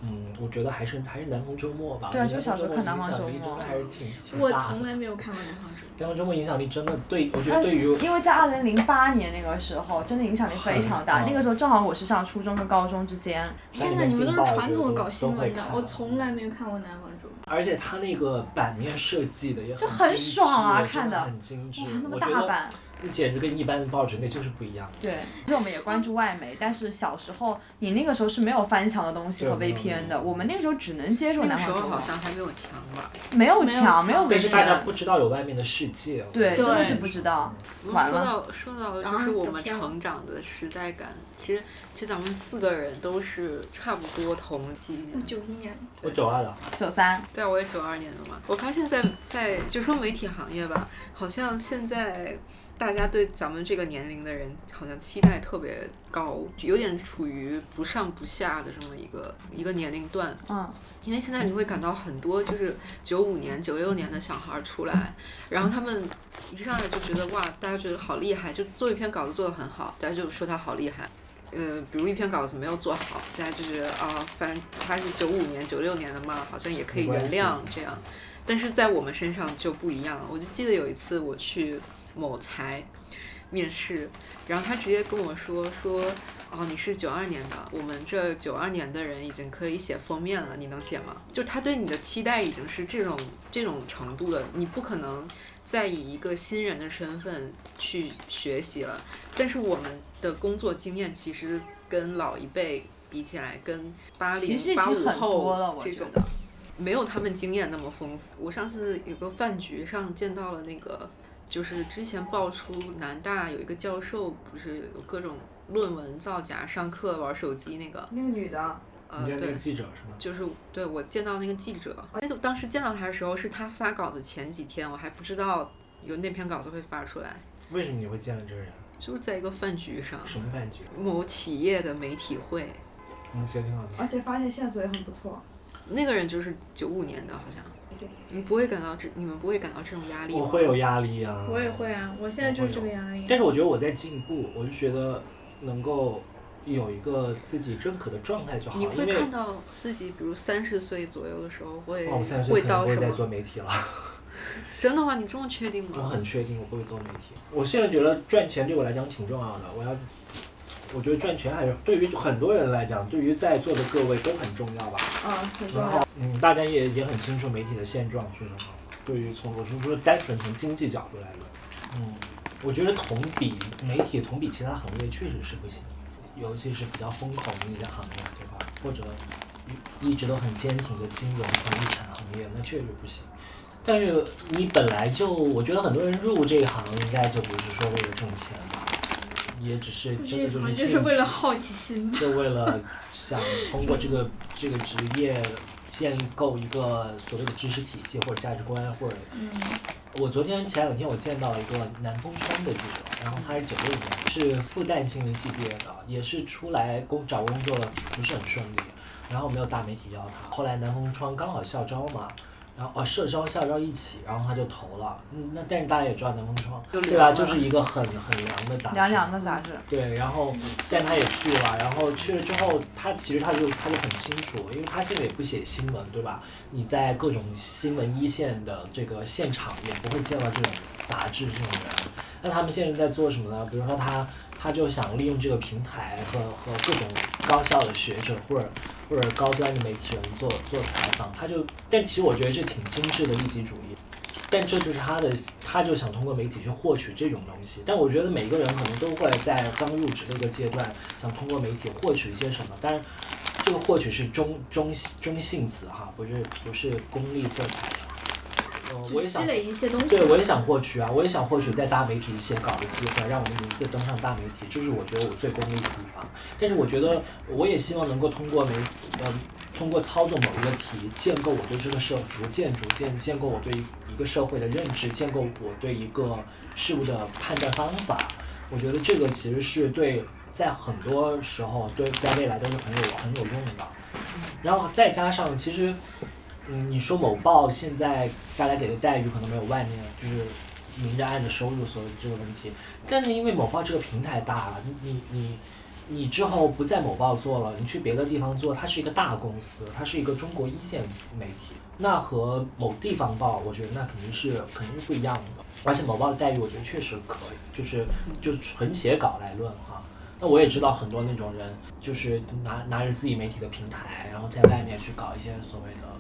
嗯，我觉得还是还是南方周末吧。对啊，就小时候看南方周末。真的还是挺挺大的。我从来没有看过南方周末。南方周末影响力真的对，我觉得对于。因为在二零零八年那个时候，真的影响力非常大。那个时候正好我是上初中跟高中之间。天哪，你们都是传统的搞新闻的，我从来没有看过南方周末。而且它那个版面设计的也就很爽啊，看的很精致，那么大版。简直跟一般的报纸那就是不一样。对，其实我们也关注外媒，但是小时候你那个时候是没有翻墙的东西和 VPN 的，我们那个时候只能接受南方周末。好像还没有墙吧？没有墙，没有 VPN。但是大家不知道有外面的世界。对，真的是不知道。完了。说到说到就是我们成长的时代感，其实其实咱们四个人都是差不多同级。我。九一年。我九二的。九三。对啊，我也九二年的嘛。我发现，在在就说媒体行业吧，好像现在。大家对咱们这个年龄的人好像期待特别高，有点处于不上不下的这么一个一个年龄段。嗯，因为现在你会感到很多就是九五年、九六年的小孩出来，然后他们一上来就觉得哇，大家觉得好厉害，就做一篇稿子做得很好，大家就说他好厉害。呃，比如一篇稿子没有做好，大家就觉得啊，反正他是九五年、九六年的嘛，好像也可以原谅这样。但是在我们身上就不一样了。我就记得有一次我去。某财面试，然后他直接跟我说说，哦，你是九二年的，我们这九二年的人已经可以写封面了，你能写吗？就他对你的期待已经是这种这种程度了，你不可能再以一个新人的身份去学习了。但是我们的工作经验其实跟老一辈比起来，跟八零八五后这种的没有他们经验那么丰富。我上次有个饭局上见到了那个。就是之前爆出南大有一个教授，不是有各种论文造假、上课玩手机那个？那个女的。呃，对。记者是吗？就是对我见到那个记者，哎，当时见到他的时候是他发稿子前几天，我还不知道有那篇稿子会发出来。为什么你会见到这个人？就是在一个饭局上。什么饭局？某企业的媒体会。嗯，行挺好的。而且发现线索也很不错。那个人就是九五年的，好像。你不会感到这，你们不会感到这种压力我会有压力啊。我也会啊，我现在就是这个压力。但是我觉得我在进步，我就觉得能够有一个自己认可的状态就好。你会看到自己，比如三十岁左右的时候会会到什么？会在做媒体了。真的吗？你这么确定吗？我很确定，我不会做媒体。我现在觉得赚钱对我来讲挺重要的，我要。我觉得赚钱还是对于很多人来讲，对于在座的各位都很重要吧。嗯，很重要。嗯，大家也也很清楚媒体的现状是什么。对于从我是说单纯从经济角度来论，嗯，我觉得同比媒体同比其他行业确实是不行，尤其是比较风口的那些行业，对吧？或者一直都很坚挺的金融、房地产行业，那确实不行。但是你本来就，我觉得很多人入这一行应该就不是说为了挣钱吧，也只是真的就是就是为了好奇心，就为了想通过这个这个职业建构一个所谓的知识体系或者价值观或者。嗯我昨天前两天我见到了一个南风窗的记者，然后他是九六年，是复旦新闻系毕业的，也是出来工找工作不是很顺利，然后没有大媒体要他，后来南风窗刚好校招嘛。然后啊，社招、校招一起，然后他就投了。嗯，那但是大家也知道南风窗，对吧？就是一个很很凉的杂志。凉凉的杂志。对，然后，但他也去了，然后去了之后，他其实他就他就很清楚，因为他现在也不写新闻，对吧？你在各种新闻一线的这个现场，也不会见到这种杂志这种人。那他们现在在做什么呢？比如说他。他就想利用这个平台和和各种高校的学者或者或者高端的媒体人做做采访，他就，但其实我觉得这挺精致的利己主义，但这就是他的，他就想通过媒体去获取这种东西。但我觉得每个人可能都会在刚入职的一个阶段，想通过媒体获取一些什么，但是这个获取是中中中性词哈，不是不是功利色彩。我也想积累一些东西。对，我也想获取啊，我也想获取在大媒体写稿的机会，让我的名字登上大媒体，这是我觉得我最功利的地方。但是我觉得，我也希望能够通过媒，呃，通过操作某一个题，建构我对这个社，逐渐逐渐建构我对一个社会的认知，建构我对一个事物的判断方法。我觉得这个其实是对，在很多时候对在未来都是很有很有用的。然后再加上其实。嗯，你说某报现在大家给的待遇可能没有外面就是明着暗的收入所以这个问题，但是因为某报这个平台大，你你你你之后不在某报做了，你去别的地方做，它是一个大公司，它是一个中国一线媒体，那和某地方报，我觉得那肯定是肯定是不一样的。而且某报的待遇，我觉得确实可以，就是就纯写稿来论哈。那我也知道很多那种人，就是拿拿着自己媒体的平台，然后在外面去搞一些所谓的。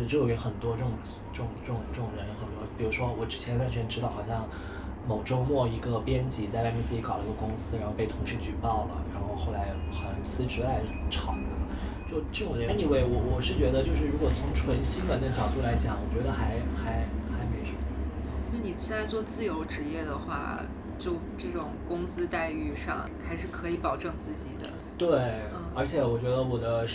就就有很多这种这种这种这种人，很多，比如说我之前段时间知道，好像某周末一个编辑在外面自己搞了一个公司，然后被同事举报了，然后后来好像辞职来炒的，就这种人。Anyway，我我是觉得，就是如果从纯新闻的角度来讲，我觉得还还还没什么。那你现在做自由职业的话，就这种工资待遇上还是可以保证自己的。对，而且我觉得我的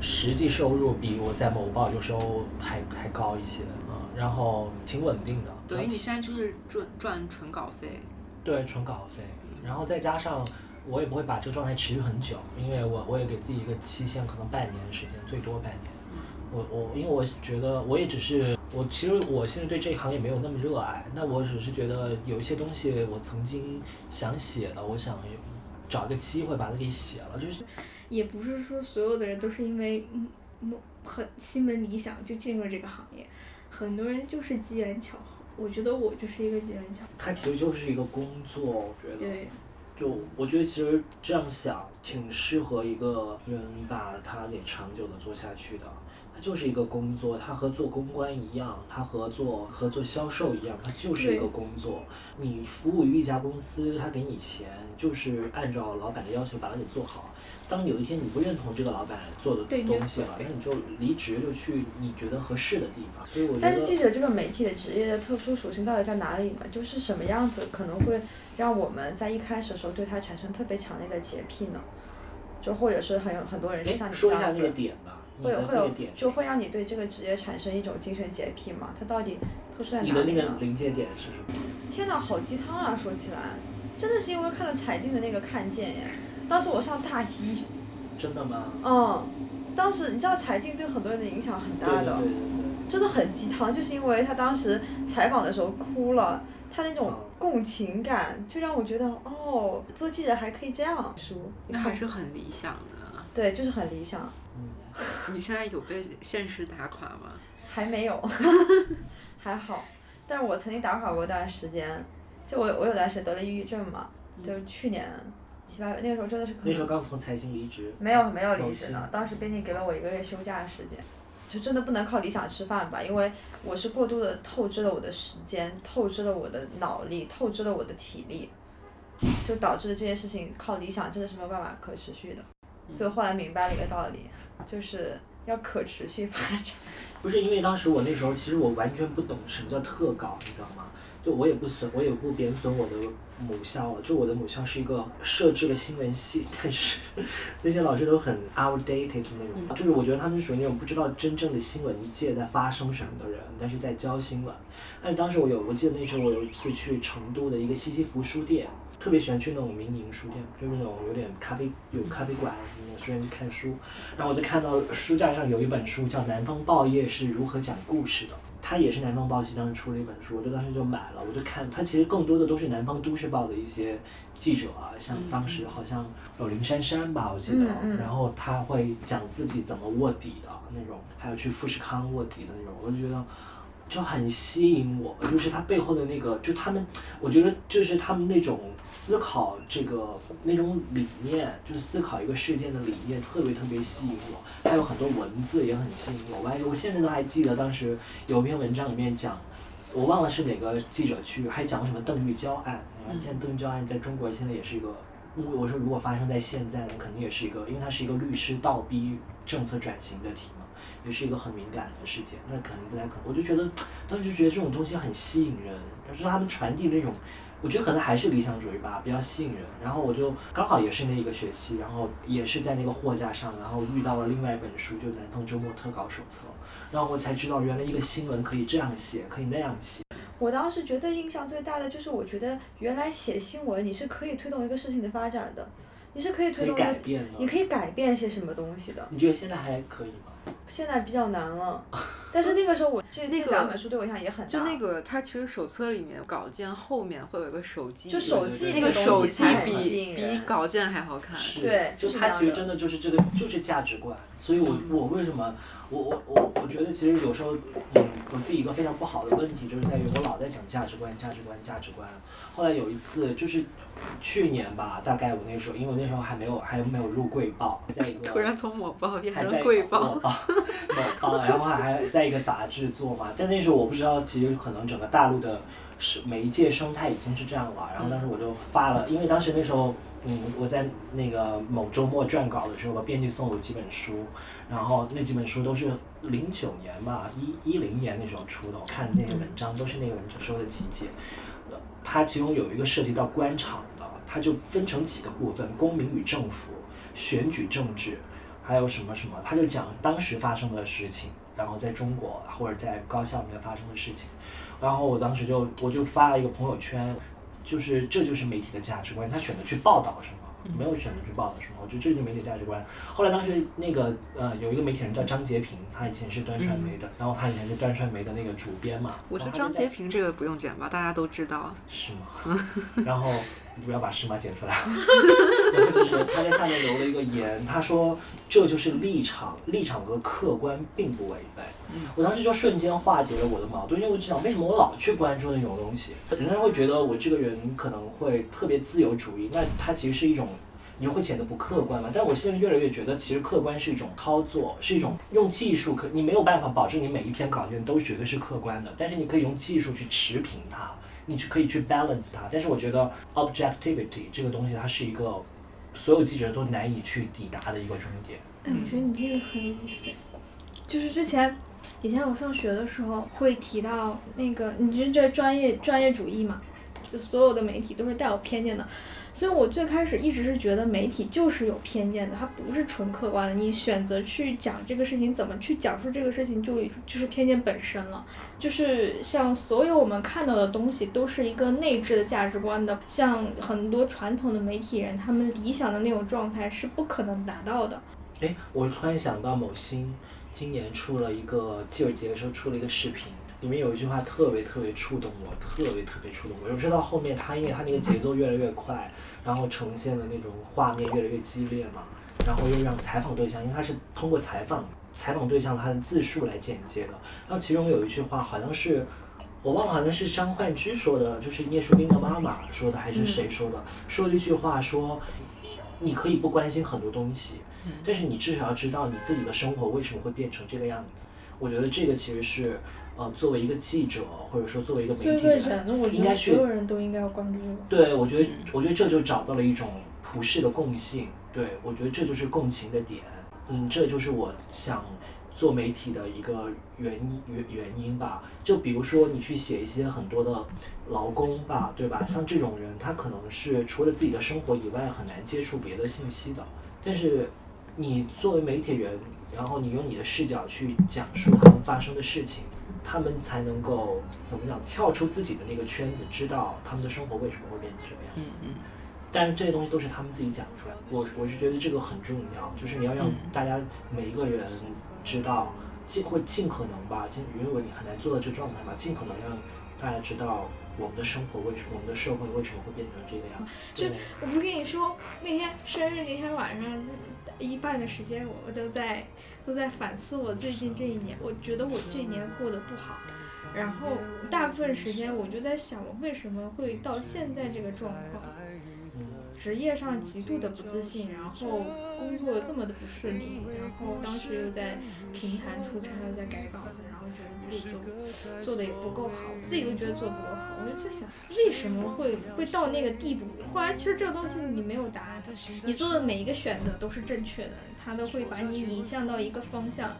实实际收入比我在某报有时候还还高一些，嗯，然后挺稳定的。等于你现在就是赚赚纯稿费。对，纯稿费，然后再加上我也不会把这个状态持续很久，因为我我也给自己一个期限，可能半年时间，最多半年。我我因为我觉得我也只是我其实我现在对这一行也没有那么热爱，那我只是觉得有一些东西我曾经想写的，我想。找一个机会把它给写了，就是，也不是说所有的人都是因为嗯很心门理想就进入了这个行业，很多人就是机缘巧合。我觉得我就是一个机缘巧合。它其实就是一个工作，我觉得。对。就我觉得其实这样想挺适合一个人把它给长久的做下去的。它就是一个工作，它和做公关一样，它和做和做销售一样，它就是一个工作。你服务于一家公司，他给你钱，就是按照老板的要求把它给做好。当有一天你不认同这个老板做的东西了，那你就离职，就去你觉得合适的地方。所以我觉得。但是记者这个媒体的职业的特殊属性到底在哪里呢？就是什么样子可能会让我们在一开始的时候对他产生特别强烈的洁癖呢？就或者是很有很多人就像你这样子。会有会有就会让你对这个职业产生一种精神洁癖吗？它到底特殊在哪里呢？你的那个临界点是什么？天哪，好鸡汤啊！说起来，真的是因为看了柴静的那个《看见》耶。当时我上大一。真的吗？嗯，当时你知道柴静对很多人的影响很大的，真的很鸡汤，就是因为他当时采访的时候哭了，他那种共情感就让我觉得哦，做记者还可以这样。书那还是很理想的。对，就是很理想。你现在有被现实打垮吗？还没有，还好。但是我曾经打垮过一段时间，就我我有段时间得了抑郁症嘛，就是去年七八月那个时候真的是可。那时候刚从财经离职。没有没有离职呢，当时编辑给了我一个月休假的时间，就真的不能靠理想吃饭吧，因为我是过度的透支了我的时间，透支了我的脑力，透支了我的体力，就导致这件事情靠理想真的是没有办法可持续的。所以后来明白了一个道理，就是要可持续发展。不是因为当时我那时候其实我完全不懂什么叫特稿，你知道吗？就我也不损，我也不贬损我的母校了。就我的母校是一个设置了新闻系，但是 那些老师都很 outdated 那种，就是我觉得他们是属于那种不知道真正的新闻界在发生什么的人，但是在教新闻。但是当时我有，我记得那时候我有一次去成都的一个西西弗书店，特别喜欢去那种民营书店，就是那种有点咖啡有咖啡馆什么的，书店去看书。然后我就看到书架上有一本书叫《南方报业是如何讲故事的》。他也是南方报系当时出了一本书，我就当时就买了，我就看他其实更多的都是南方都市报的一些记者啊，像当时好像有林珊珊吧，我记得，然后他会讲自己怎么卧底的那种，还有去富士康卧底的那种，我就觉得。就很吸引我，就是他背后的那个，就他们，我觉得就是他们那种思考这个那种理念，就是思考一个事件的理念，特别特别吸引我。还有很多文字也很吸引我，我还我现在都还记得当时有篇文章里面讲，我忘了是哪个记者去，还讲什么邓玉娇案。现在邓玉娇案在中国现在也是一个，我说如果发生在现在呢，肯定也是一个，因为它是一个律师倒逼政策转型的题。也是一个很敏感的事件，那可能不太可能。我就觉得当时就觉得这种东西很吸引人，就是他们传递那种，我觉得可能还是理想主义吧，比较吸引人。然后我就刚好也是那一个学期，然后也是在那个货架上，然后遇到了另外一本书，就《南方周末特稿手册》，然后我才知道原来一个新闻可以这样写，可以那样写。我当时觉得印象最大的就是，我觉得原来写新闻你是可以推动一个事情的发展的，你是可以推动改变的，你可以改变些什么东西的。你觉得现在还可以吗？现在比较难了，但是那个时候我这这两本书对我影响也很大。就那个，它其实手册里面稿件后面会有一个手机，就手机那个手机比比稿件还好看。对，就它其实真的就是这个就是价值观，所以我我为什么我我我我觉得其实有时候嗯我自己一个非常不好的问题就是在于我老在讲价值观价值观价值观，后来有一次就是。去年吧，大概我那时候，因为那时候还没有还没有入贵报，在一个突然从某报变成贵报，某报，某报，然后还在一个杂志做嘛。但那时候我不知道，其实可能整个大陆的是媒介生态已经是这样了。然后当时我就发了，因为当时那时候，嗯，我在那个某周末撰稿的时候，我编辑送我几本书，然后那几本书都是零九年吧，一一零年那时候出的，我看那个文章都是那个文章说的集结。它其中有一个涉及到官场的，它就分成几个部分：公民与政府、选举政治，还有什么什么。他就讲当时发生的事情，然后在中国或者在高校里面发生的事情。然后我当时就我就发了一个朋友圈，就是这就是媒体的价值观，他选择去报道什么。没有选择去报道什么？我觉得这就是媒体价值观。后来当时那个呃有一个媒体人叫张杰平，他以前是端传媒的，然后他以前是端传媒的那个主编嘛。我觉得张杰平这个不用剪吧，大家都知道。是吗？然后你不要把是吗剪出来。然后就是他在下面留了一个言，他说这就是立场，立场和客观并不违背。我当时就瞬间化解了我的矛盾，因为我就想，为什么我老去关注那种东西？人家会觉得我这个人可能会特别自由主义，那他其实是一种，你就会显得不客观嘛。但我现在越来越觉得，其实客观是一种操作，是一种用技术可，你没有办法保证你每一篇稿件都绝对是客观的，但是你可以用技术去持平它，你去可以去 balance 它。但是我觉得 objectivity 这个东西，它是一个所有记者都难以去抵达的一个终点。哎，我觉得你这个很有意思，就是之前。以前我上学的时候会提到那个，你这这专业专业主义嘛，就所有的媒体都是带有偏见的，所以我最开始一直是觉得媒体就是有偏见的，它不是纯客观的。你选择去讲这个事情，怎么去讲述这个事情，就就是偏见本身了。就是像所有我们看到的东西，都是一个内置的价值观的。像很多传统的媒体人，他们理想的那种状态是不可能达到的。哎，我突然想到某星。今年出了一个记者节的时候出了一个视频，里面有一句话特别特别触动我，特别特别触动我。我知道后面他因为他那个节奏越来越快，然后呈现的那种画面越来越激烈嘛，然后又让采访对象，因为他是通过采访采访对象他的自述来剪接的。然后其中有一句话好像是我忘了，好像是张焕之说的，就是聂树斌的妈妈说的还是谁说的？说了一句话说，你可以不关心很多东西。但是你至少要知道你自己的生活为什么会变成这个样子。我觉得这个其实是，呃，作为一个记者或者说作为一个媒体人，应该去。所有人都应该要关注这个。对，我觉得，我觉得这就找到了一种普世的共性。对，我觉得这就是共情的点。嗯，这就是我想做媒体的一个原因原原因吧。就比如说你去写一些很多的劳工吧，对吧？像这种人，他可能是除了自己的生活以外，很难接触别的信息的。但是你作为媒体人，然后你用你的视角去讲述他们发生的事情。他们才能够怎么讲跳出自己的那个圈子，知道他们的生活为什么会变成这个样子。嗯嗯。但是这些东西都是他们自己讲出来的。我我是觉得这个很重要，就是你要让大家每一个人知道，尽会尽可能吧，尽因为你很难做到这状态嘛，尽可能让大家知道我们的生活为什么，我们的社会为什么会变成这个样。就我不是跟你说那天生日那天晚上。一半的时间，我都在都在反思我最近这一年。我觉得我这一年过得不好，然后大部分时间我就在想，我为什么会到现在这个状况？职业上极度的不自信，然后工作这么的不顺利，然后当时又在平潭出差，又在改稿子，然后觉得自己做做的也不够好，自己都觉得做不够好。我就在想，为什么会会到那个地步？后来其实这个东西你没有答案，你做的每一个选择都是正确的，它都会把你引向到一个方向。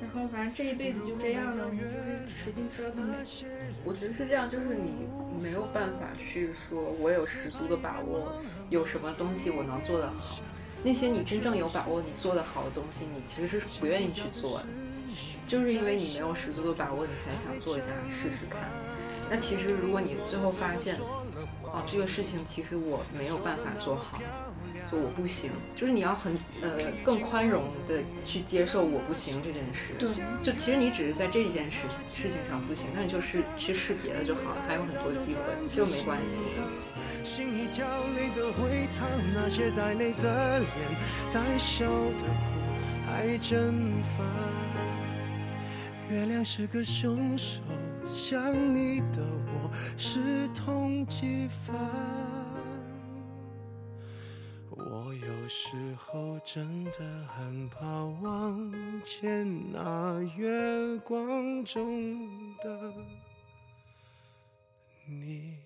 然后反正这一辈子就这样了，你就是使劲折腾呗。我觉得是这样，就是你没有办法去说，我有十足的把握，有什么东西我能做得好。那些你真正有把握你做得好的东西，你其实是不愿意去做的，就是因为你没有十足的把握，你才想做一下试试看。那其实如果你最后发现，哦，这个事情其实我没有办法做好。就我不行，就是你要很呃更宽容的去接受我不行这件事。对，就其实你只是在这一件事事情上不行，那你就是去试别的就好了，还有很多机会，就没关系。月亮是个凶手，想你的我是。我有时候真的很怕望见那月光中的你。